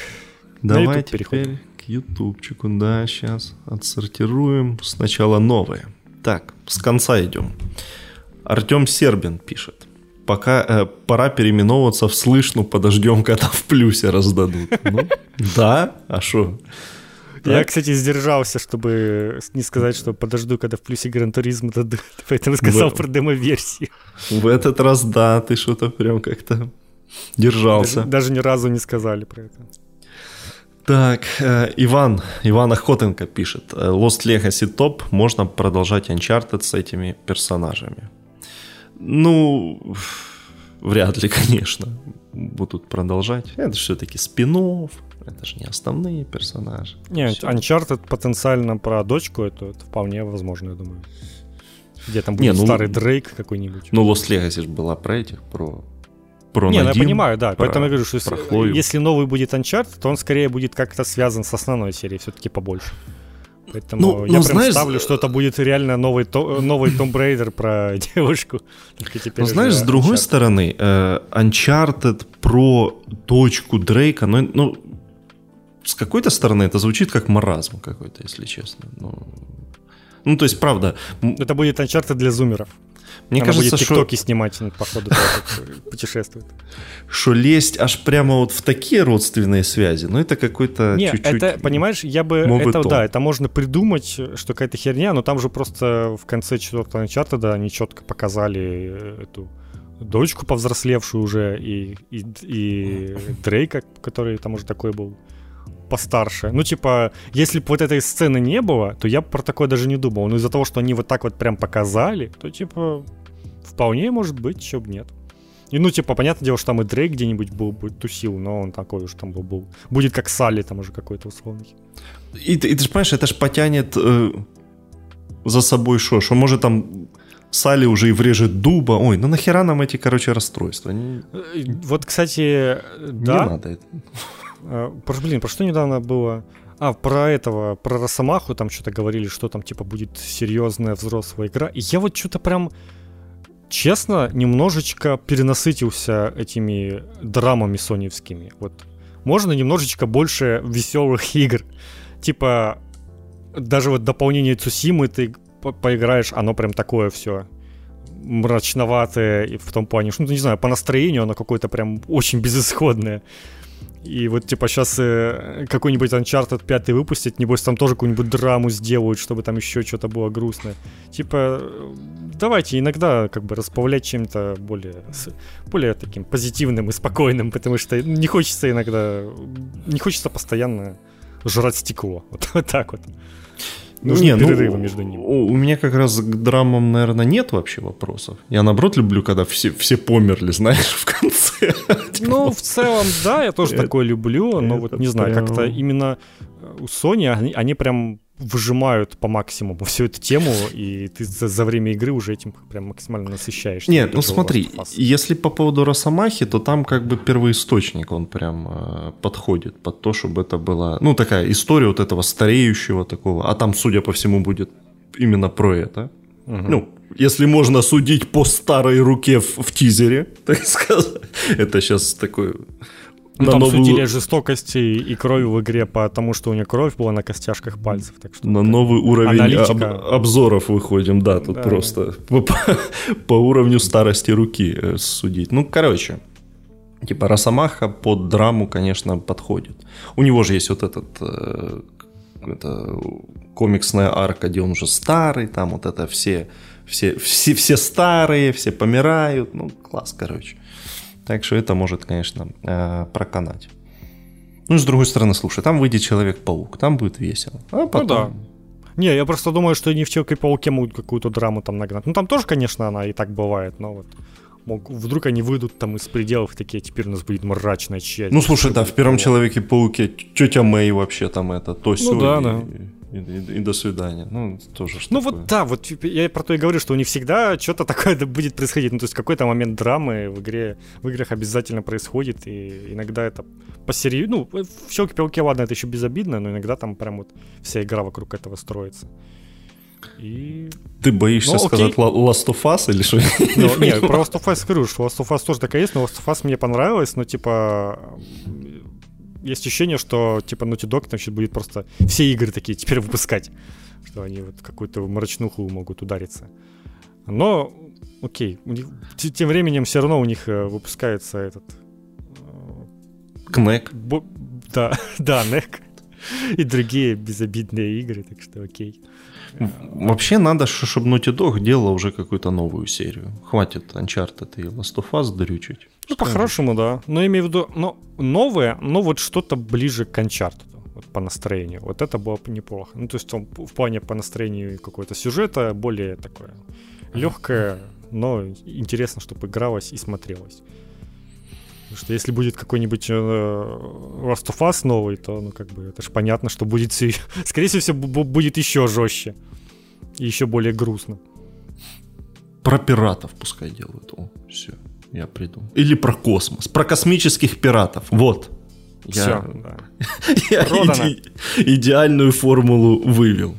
давай переходим. теперь к ютубчику. Да, сейчас отсортируем. Сначала новые. Так, с конца идем. Артем Сербин пишет. Пока э, пора переименовываться в слышну, подождем, когда в плюсе раздадут. Ну, да, а что? Я, кстати, сдержался, чтобы не сказать, что подожду, когда в плюсе Гран Туризм дадут. Поэтому сказал В- про демо-версию. В этот раз да, ты что-то прям как-то держался. Даже, даже ни разу не сказали про это. Так, э, Иван, Иван Охотенко пишет. э, Lost Legacy топ, можно продолжать Uncharted с этими персонажами. Ну, вряд ли, конечно, будут продолжать. Это все-таки спин это же не основные персонажи. Нет, Всё. Uncharted потенциально про дочку, это, это вполне возможно, я думаю. где там будет Не, ну, старый Дрейк какой-нибудь. Ну, Lost Legacy же была про этих, про про Не, Надим, ну я понимаю, да. Поэтому я говорю, что если, если новый будет Uncharted, то он скорее будет как-то связан с основной серией, все-таки побольше. Поэтому ну, я ну, прям знаешь, ставлю, что это будет реально новый, то, новый Tomb Raider про девушку. ну, знаешь, с другой Uncharted. стороны, э, Uncharted про дочку Дрейка, ну, ну, с какой-то стороны это звучит как маразм какой-то, если честно. Ну, ну то есть, правда... Это будет Uncharted для зумеров. Мне Она кажется, будет тиктоки что... снимать, походу, путешествует. Что лезть аж прямо вот в такие родственные связи, ну это какой-то Не, чуть-чуть... это, понимаешь, я бы... Это, да, это можно придумать, что какая-то херня, но там же просто в конце четвертого чарта, да, они четко показали эту дочку повзрослевшую уже, и, и, и Дрейка, который там уже такой был постарше. Ну, типа, если бы вот этой сцены не было, то я бы про такое даже не думал. Но из-за того, что они вот так вот прям показали, то, типа, вполне может быть, чё бы нет. И, ну, типа, понятное дело, что там и Дрейк где-нибудь был бы тусил, но он такой уж там был. был. Будет как Салли там уже какой-то условный. И, и ты же понимаешь, это ж потянет э, за собой что? Что может там Салли уже и врежет дуба. Ой, ну нахера нам эти, короче, расстройства? Не... Э, вот, кстати, да. Не надо это. А, про, блин, про что недавно было? А, про этого, про Росомаху там что-то говорили, что там типа будет серьезная взрослая игра. И я вот что-то прям, честно, немножечко перенасытился этими драмами соневскими. Вот можно немножечко больше веселых игр. Типа, даже вот дополнение Цусимы ты по поиграешь, оно прям такое все мрачноватое и в том плане, что, ну, не знаю, по настроению оно какое-то прям очень безысходное. И вот, типа, сейчас э, какой-нибудь Uncharted 5 выпустить, небось, там тоже какую-нибудь драму сделают, чтобы там еще что-то было грустное. Типа, давайте иногда, как бы, расплавлять чем-то более, более таким позитивным и спокойным, потому что не хочется иногда, не хочется постоянно жрать стекло. Вот, вот так вот. Нужны не, перерывы ну, между ними. У, у меня как раз к драмам, наверное, нет вообще вопросов. Я, наоборот, люблю, когда все, все померли, знаешь, в конце. Ну, в целом, да, я тоже такое люблю, но вот не знаю, как-то именно у Sony они прям выжимают по максимуму всю эту тему, и ты за, за время игры уже этим прям максимально насыщаешься. Нет, ну смотри, если по поводу Росомахи, то там как бы первоисточник, он прям э, подходит под то, чтобы это была, ну такая история вот этого стареющего такого, а там, судя по всему, будет именно про это. Угу. Ну, если можно судить по старой руке в, в тизере, так сказать. Это сейчас такой ну, там новую... судили жестокости и крови в игре, потому что у нее кровь была на костяшках пальцев. Так что на новый уровень об, обзоров выходим, да, тут да. просто по, по уровню старости руки э, судить. Ну, короче, типа Росомаха под драму, конечно, подходит. У него же есть вот этот э, это комиксная арка, где он уже старый, там вот это все, все, все, все старые, все помирают, ну, класс, короче. Так что это может, конечно, э, проканать. Ну, с другой стороны, слушай, там выйдет Человек-паук, там будет весело. А потом... Ну да. Не, я просто думаю, что они в Человеке-пауке могут какую-то драму там нагнать. Ну, там тоже, конечно, она и так бывает, но вот мог, вдруг они выйдут там из пределов такие, теперь у нас будет мрачная часть. Ну, слушай, да, в первом Человеке-пауке тетя Мэй вообще там это, то Ну, да, да и, и, и до свидания. Ну, тоже Ну, такое. вот да, вот я про то и говорю, что не всегда что-то такое будет происходить. Ну, то есть какой-то момент драмы в игре, в играх обязательно происходит, и иногда это посерьезнее. Ну, в Щелке-пауке, ладно, это еще безобидно, но иногда там прям вот вся игра вокруг этого строится. И... Ты боишься ну, сказать Last of Us или что? Ну, нет, про Last of Us скажу, что Last of Us тоже такая есть, но Last of Us мне понравилось, но типа есть ощущение, что типа Naughty Dog значит, будет просто все игры такие теперь выпускать, что они вот какую-то мрачнуху могут удариться. Но, окей, у них, тем временем все равно у них э, выпускается этот... Кнек. Бо, да, да, Нек. И другие безобидные игры, так что окей. Вообще надо, чтобы Naughty Dog делала уже какую-то новую серию. Хватит Uncharted и Last of Us дрючить. Ну, по-хорошему, да. Но имею в виду, но новое, но вот что-то ближе к Uncharted. Вот по настроению. Вот это было бы неплохо. Ну, то есть он в плане по настроению какого-то сюжета более такое легкое, но интересно, чтобы игралось и смотрелось. Потому что если будет какой-нибудь э, Last of Us новый, то, ну, как бы, это же понятно, что будет, скорее всего, будет еще жестче. И еще более грустно. Про пиратов пускай делают. О, все, я придумал. Или про космос. Про космических пиратов. Вот. Все, Я, да. я иде- идеальную формулу вывел.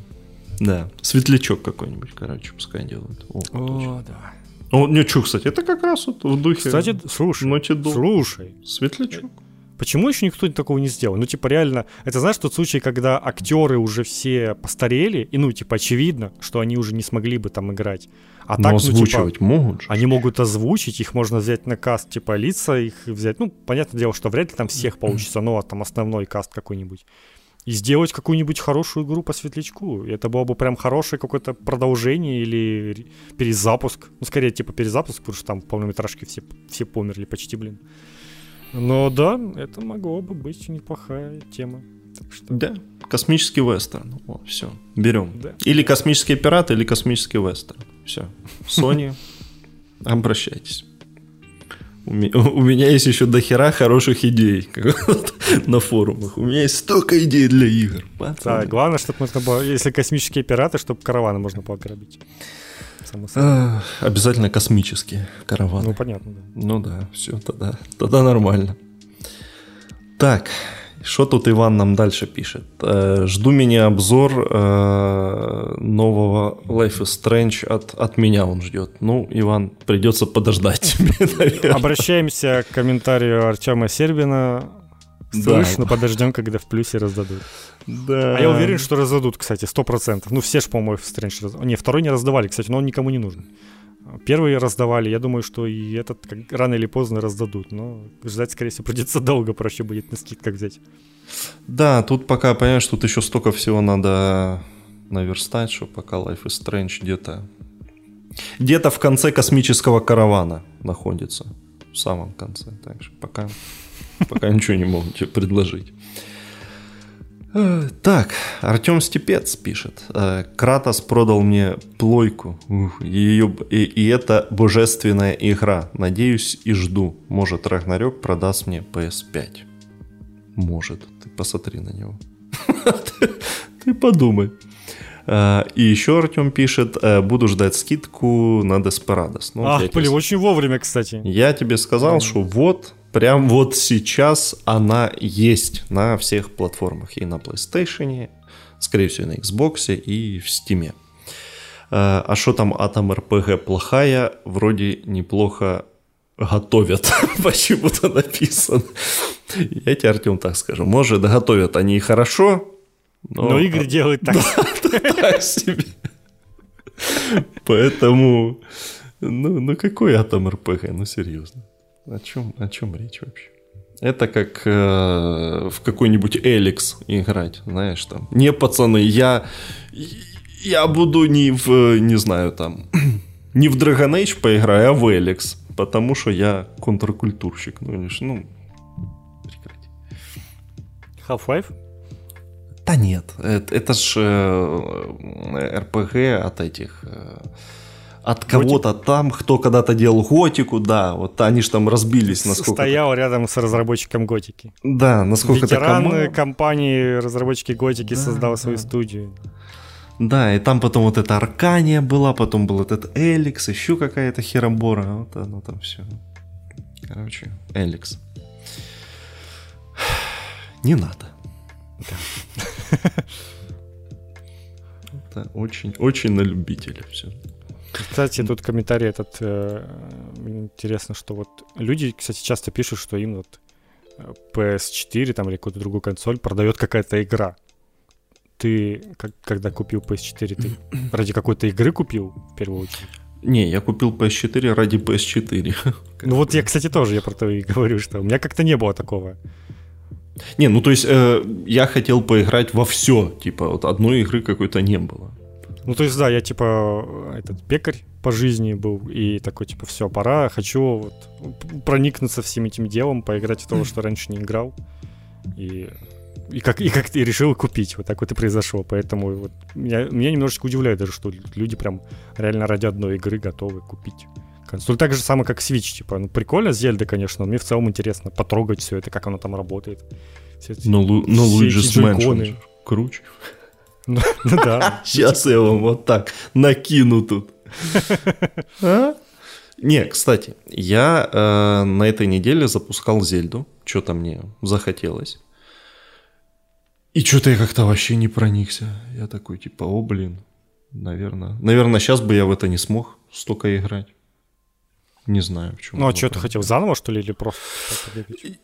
Да. Светлячок какой-нибудь, короче, пускай делают. О. О, да. О, ничего, кстати, это как раз вот в духе Кстати, слушай, слушай, Светлячок. почему еще никто такого не сделал? Ну, типа, реально, это знаешь тот случай, когда актеры уже все постарели, и, ну, типа, очевидно, что они уже не смогли бы там играть. А Но так, ну, типа, озвучивать могут же. Они могут озвучить, их можно взять на каст, типа лица их взять. Ну, понятное дело, что вряд ли там всех получится, но там основной каст какой-нибудь. И сделать какую-нибудь хорошую игру по светлячку. Это было бы прям хорошее какое-то продолжение или ре- перезапуск. Ну, скорее, типа перезапуск, потому что там в полнометражке все, все померли почти, блин. Но да, это могло бы быть неплохая тема. Так что, Да, космический вестерн. О, все, берем. Да. Или космические пираты, или космический вестерн. Все. Sony, обращайтесь. У ме- у меня есть еще дохера хороших идей на форумах. У меня есть столько идей для игр. да, пацаны. главное, чтобы можно было, если космические пираты, чтобы караваны можно было грабить. Само собой. Обязательно космические караваны. Ну, понятно, да. Ну да, все, тогда, тогда нормально. Так, что тут Иван нам дальше пишет? Э, жду мини-обзор э, нового Life is Strange от, от меня он ждет. Ну, Иван, придется подождать. Обращаемся к комментарию Артема Сербина. Да. Слышь, ну подождем, когда в плюсе раздадут. Да. А я уверен, что раздадут, кстати, сто процентов. Ну, все ж, по-моему, в Strange раз... Не, второй не раздавали, кстати, но он никому не нужен. Первый раздавали, я думаю, что и этот как, рано или поздно раздадут, но ждать, скорее всего, придется долго, проще будет на скидках взять. Да, тут пока, понимаешь, тут еще столько всего надо наверстать, что пока Life is Strange где-то где-то в конце космического каравана находится. В самом конце. Так что пока, пока ничего не могу тебе предложить. Э, Так, Артем Степец пишет. э, Кратос продал мне плойку. Ее, и, и это божественная игра. Надеюсь и жду. Может, Рагнарёк продаст мне PS5. Может. Ты посмотри на него. Ты- подумай. А, И еще Артем пишет, э, буду ждать скидку на Desperados. Ну, Ах, блин, очень вовремя, кстати. я тебе сказал, что вот, прям вот сейчас она есть на всех платформах. И на PlayStation, скорее всего, и на Xbox, и в Steam. Э, А что там Atom RPG плохая? Вроде неплохо готовят. Почему-то написано. Я тебе, Артем, так скажу. Может, готовят они и хорошо, но, Но игры делают так. так себе. Поэтому, ну, ну какой Atom RPG, ну серьезно. О чем, о чем речь вообще? Это как э, в какой-нибудь Эликс играть, знаешь, там. Не, пацаны, я, я буду не в, не знаю, там, не в Dragon Age поиграю, а в Эликс, потому что я контркультурщик. Ну, ж, ну, прекрати. Half-Life? Да нет, это, это ж э, РПГ от этих... э, от кого-то там, кто когда-то делал готику, да, вот они ж там разбились, насколько... Стоял рядом с разработчиком Готики. Да, насколько это Ветеран команда. компании разработчики Готики Да, создал свою да. студию. Да, и там потом вот эта Аркания была, потом был этот Эликс, еще какая-то херобора, вот оно там все. Короче, Эликс. Не надо. Это очень, очень на любителя все. Кстати, тут комментарий этот, э, интересно, что вот люди, кстати, часто пишут, что им вот э, PS4 там или какую-то другую консоль продает какая-то игра. Ты, как, когда купил PS4, ты ради какой-то игры купил, в первую очередь? Не, я купил PS4 ради PS4. Ну вот я, кстати, тоже, я про то и говорю, что у меня как-то не было такого. Не, ну то есть э, я хотел поиграть во все, типа вот одной игры какой-то не было. Ну, то есть, да, я типа этот пекарь по жизни был, и такой, типа, все, пора, хочу вот проникнуться всем этим делом, поиграть в то, что раньше не играл. И, и как и как ты решил купить. Вот так вот и произошло. Поэтому вот меня, меня немножечко удивляет даже, что люди прям реально ради одной игры готовы купить консоль. Так же самое, как Switch. Типа, ну, прикольно, Зельда, конечно, но мне в целом интересно потрогать все это, как оно там работает. Все эти- Но, Лу- но все Luigi's. Mansion круче. Ну, да. Сейчас я вам вот так накину тут. А? Не, кстати, я э, на этой неделе запускал Зельду. Что-то мне захотелось. И что-то я как-то вообще не проникся. Я такой, типа, о, блин, наверное. Наверное, сейчас бы я в это не смог столько играть. Не знаю, в чем. Ну, а что ты хотел, заново, что ли, или просто?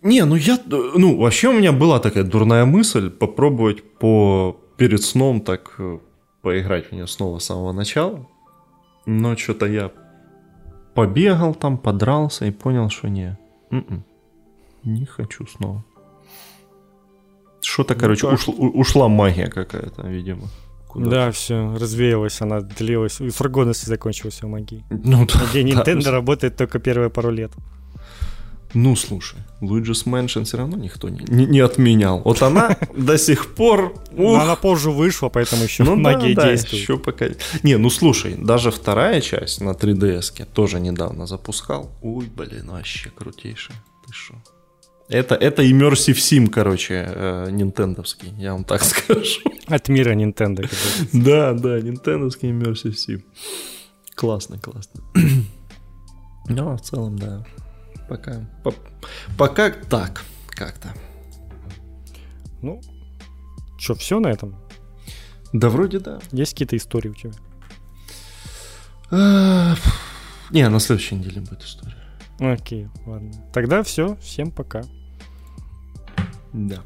Не, ну я, ну, вообще у меня была такая дурная мысль попробовать по перед сном так э, поиграть в нее снова с самого начала. Но что-то я побегал там, подрался и понял, что не. М-м, не хочу снова. Что-то, ну, короче, ушла, ушла магия какая-то, видимо. Куда да, все, развеялась, она длилась. И срок годности закончился у магии. Ну, да, Где Nintendo да. работает только первые пару лет. Ну, слушай, Luigi's Mansion все равно никто не, не, не отменял. Вот она до сих пор... Она позже вышла, поэтому еще ну, да, действует. Да, еще пока... Не, ну слушай, даже вторая часть на 3DS тоже недавно запускал. Ой, блин, вообще крутейшая. Ты что? Это, это Immersive Sim, короче, э, нинтендовский, я вам так скажу. От мира Nintendo. Да, да, нинтендовский Immersive Sim. Классно, классно. Ну, а в целом, да. Пока, по, пока так, как-то. Ну, что, все на этом? Да, вроде да. Есть какие-то истории у тебя? Не, на следующей неделе будет история. Окей, ладно. Тогда все, всем пока. Да.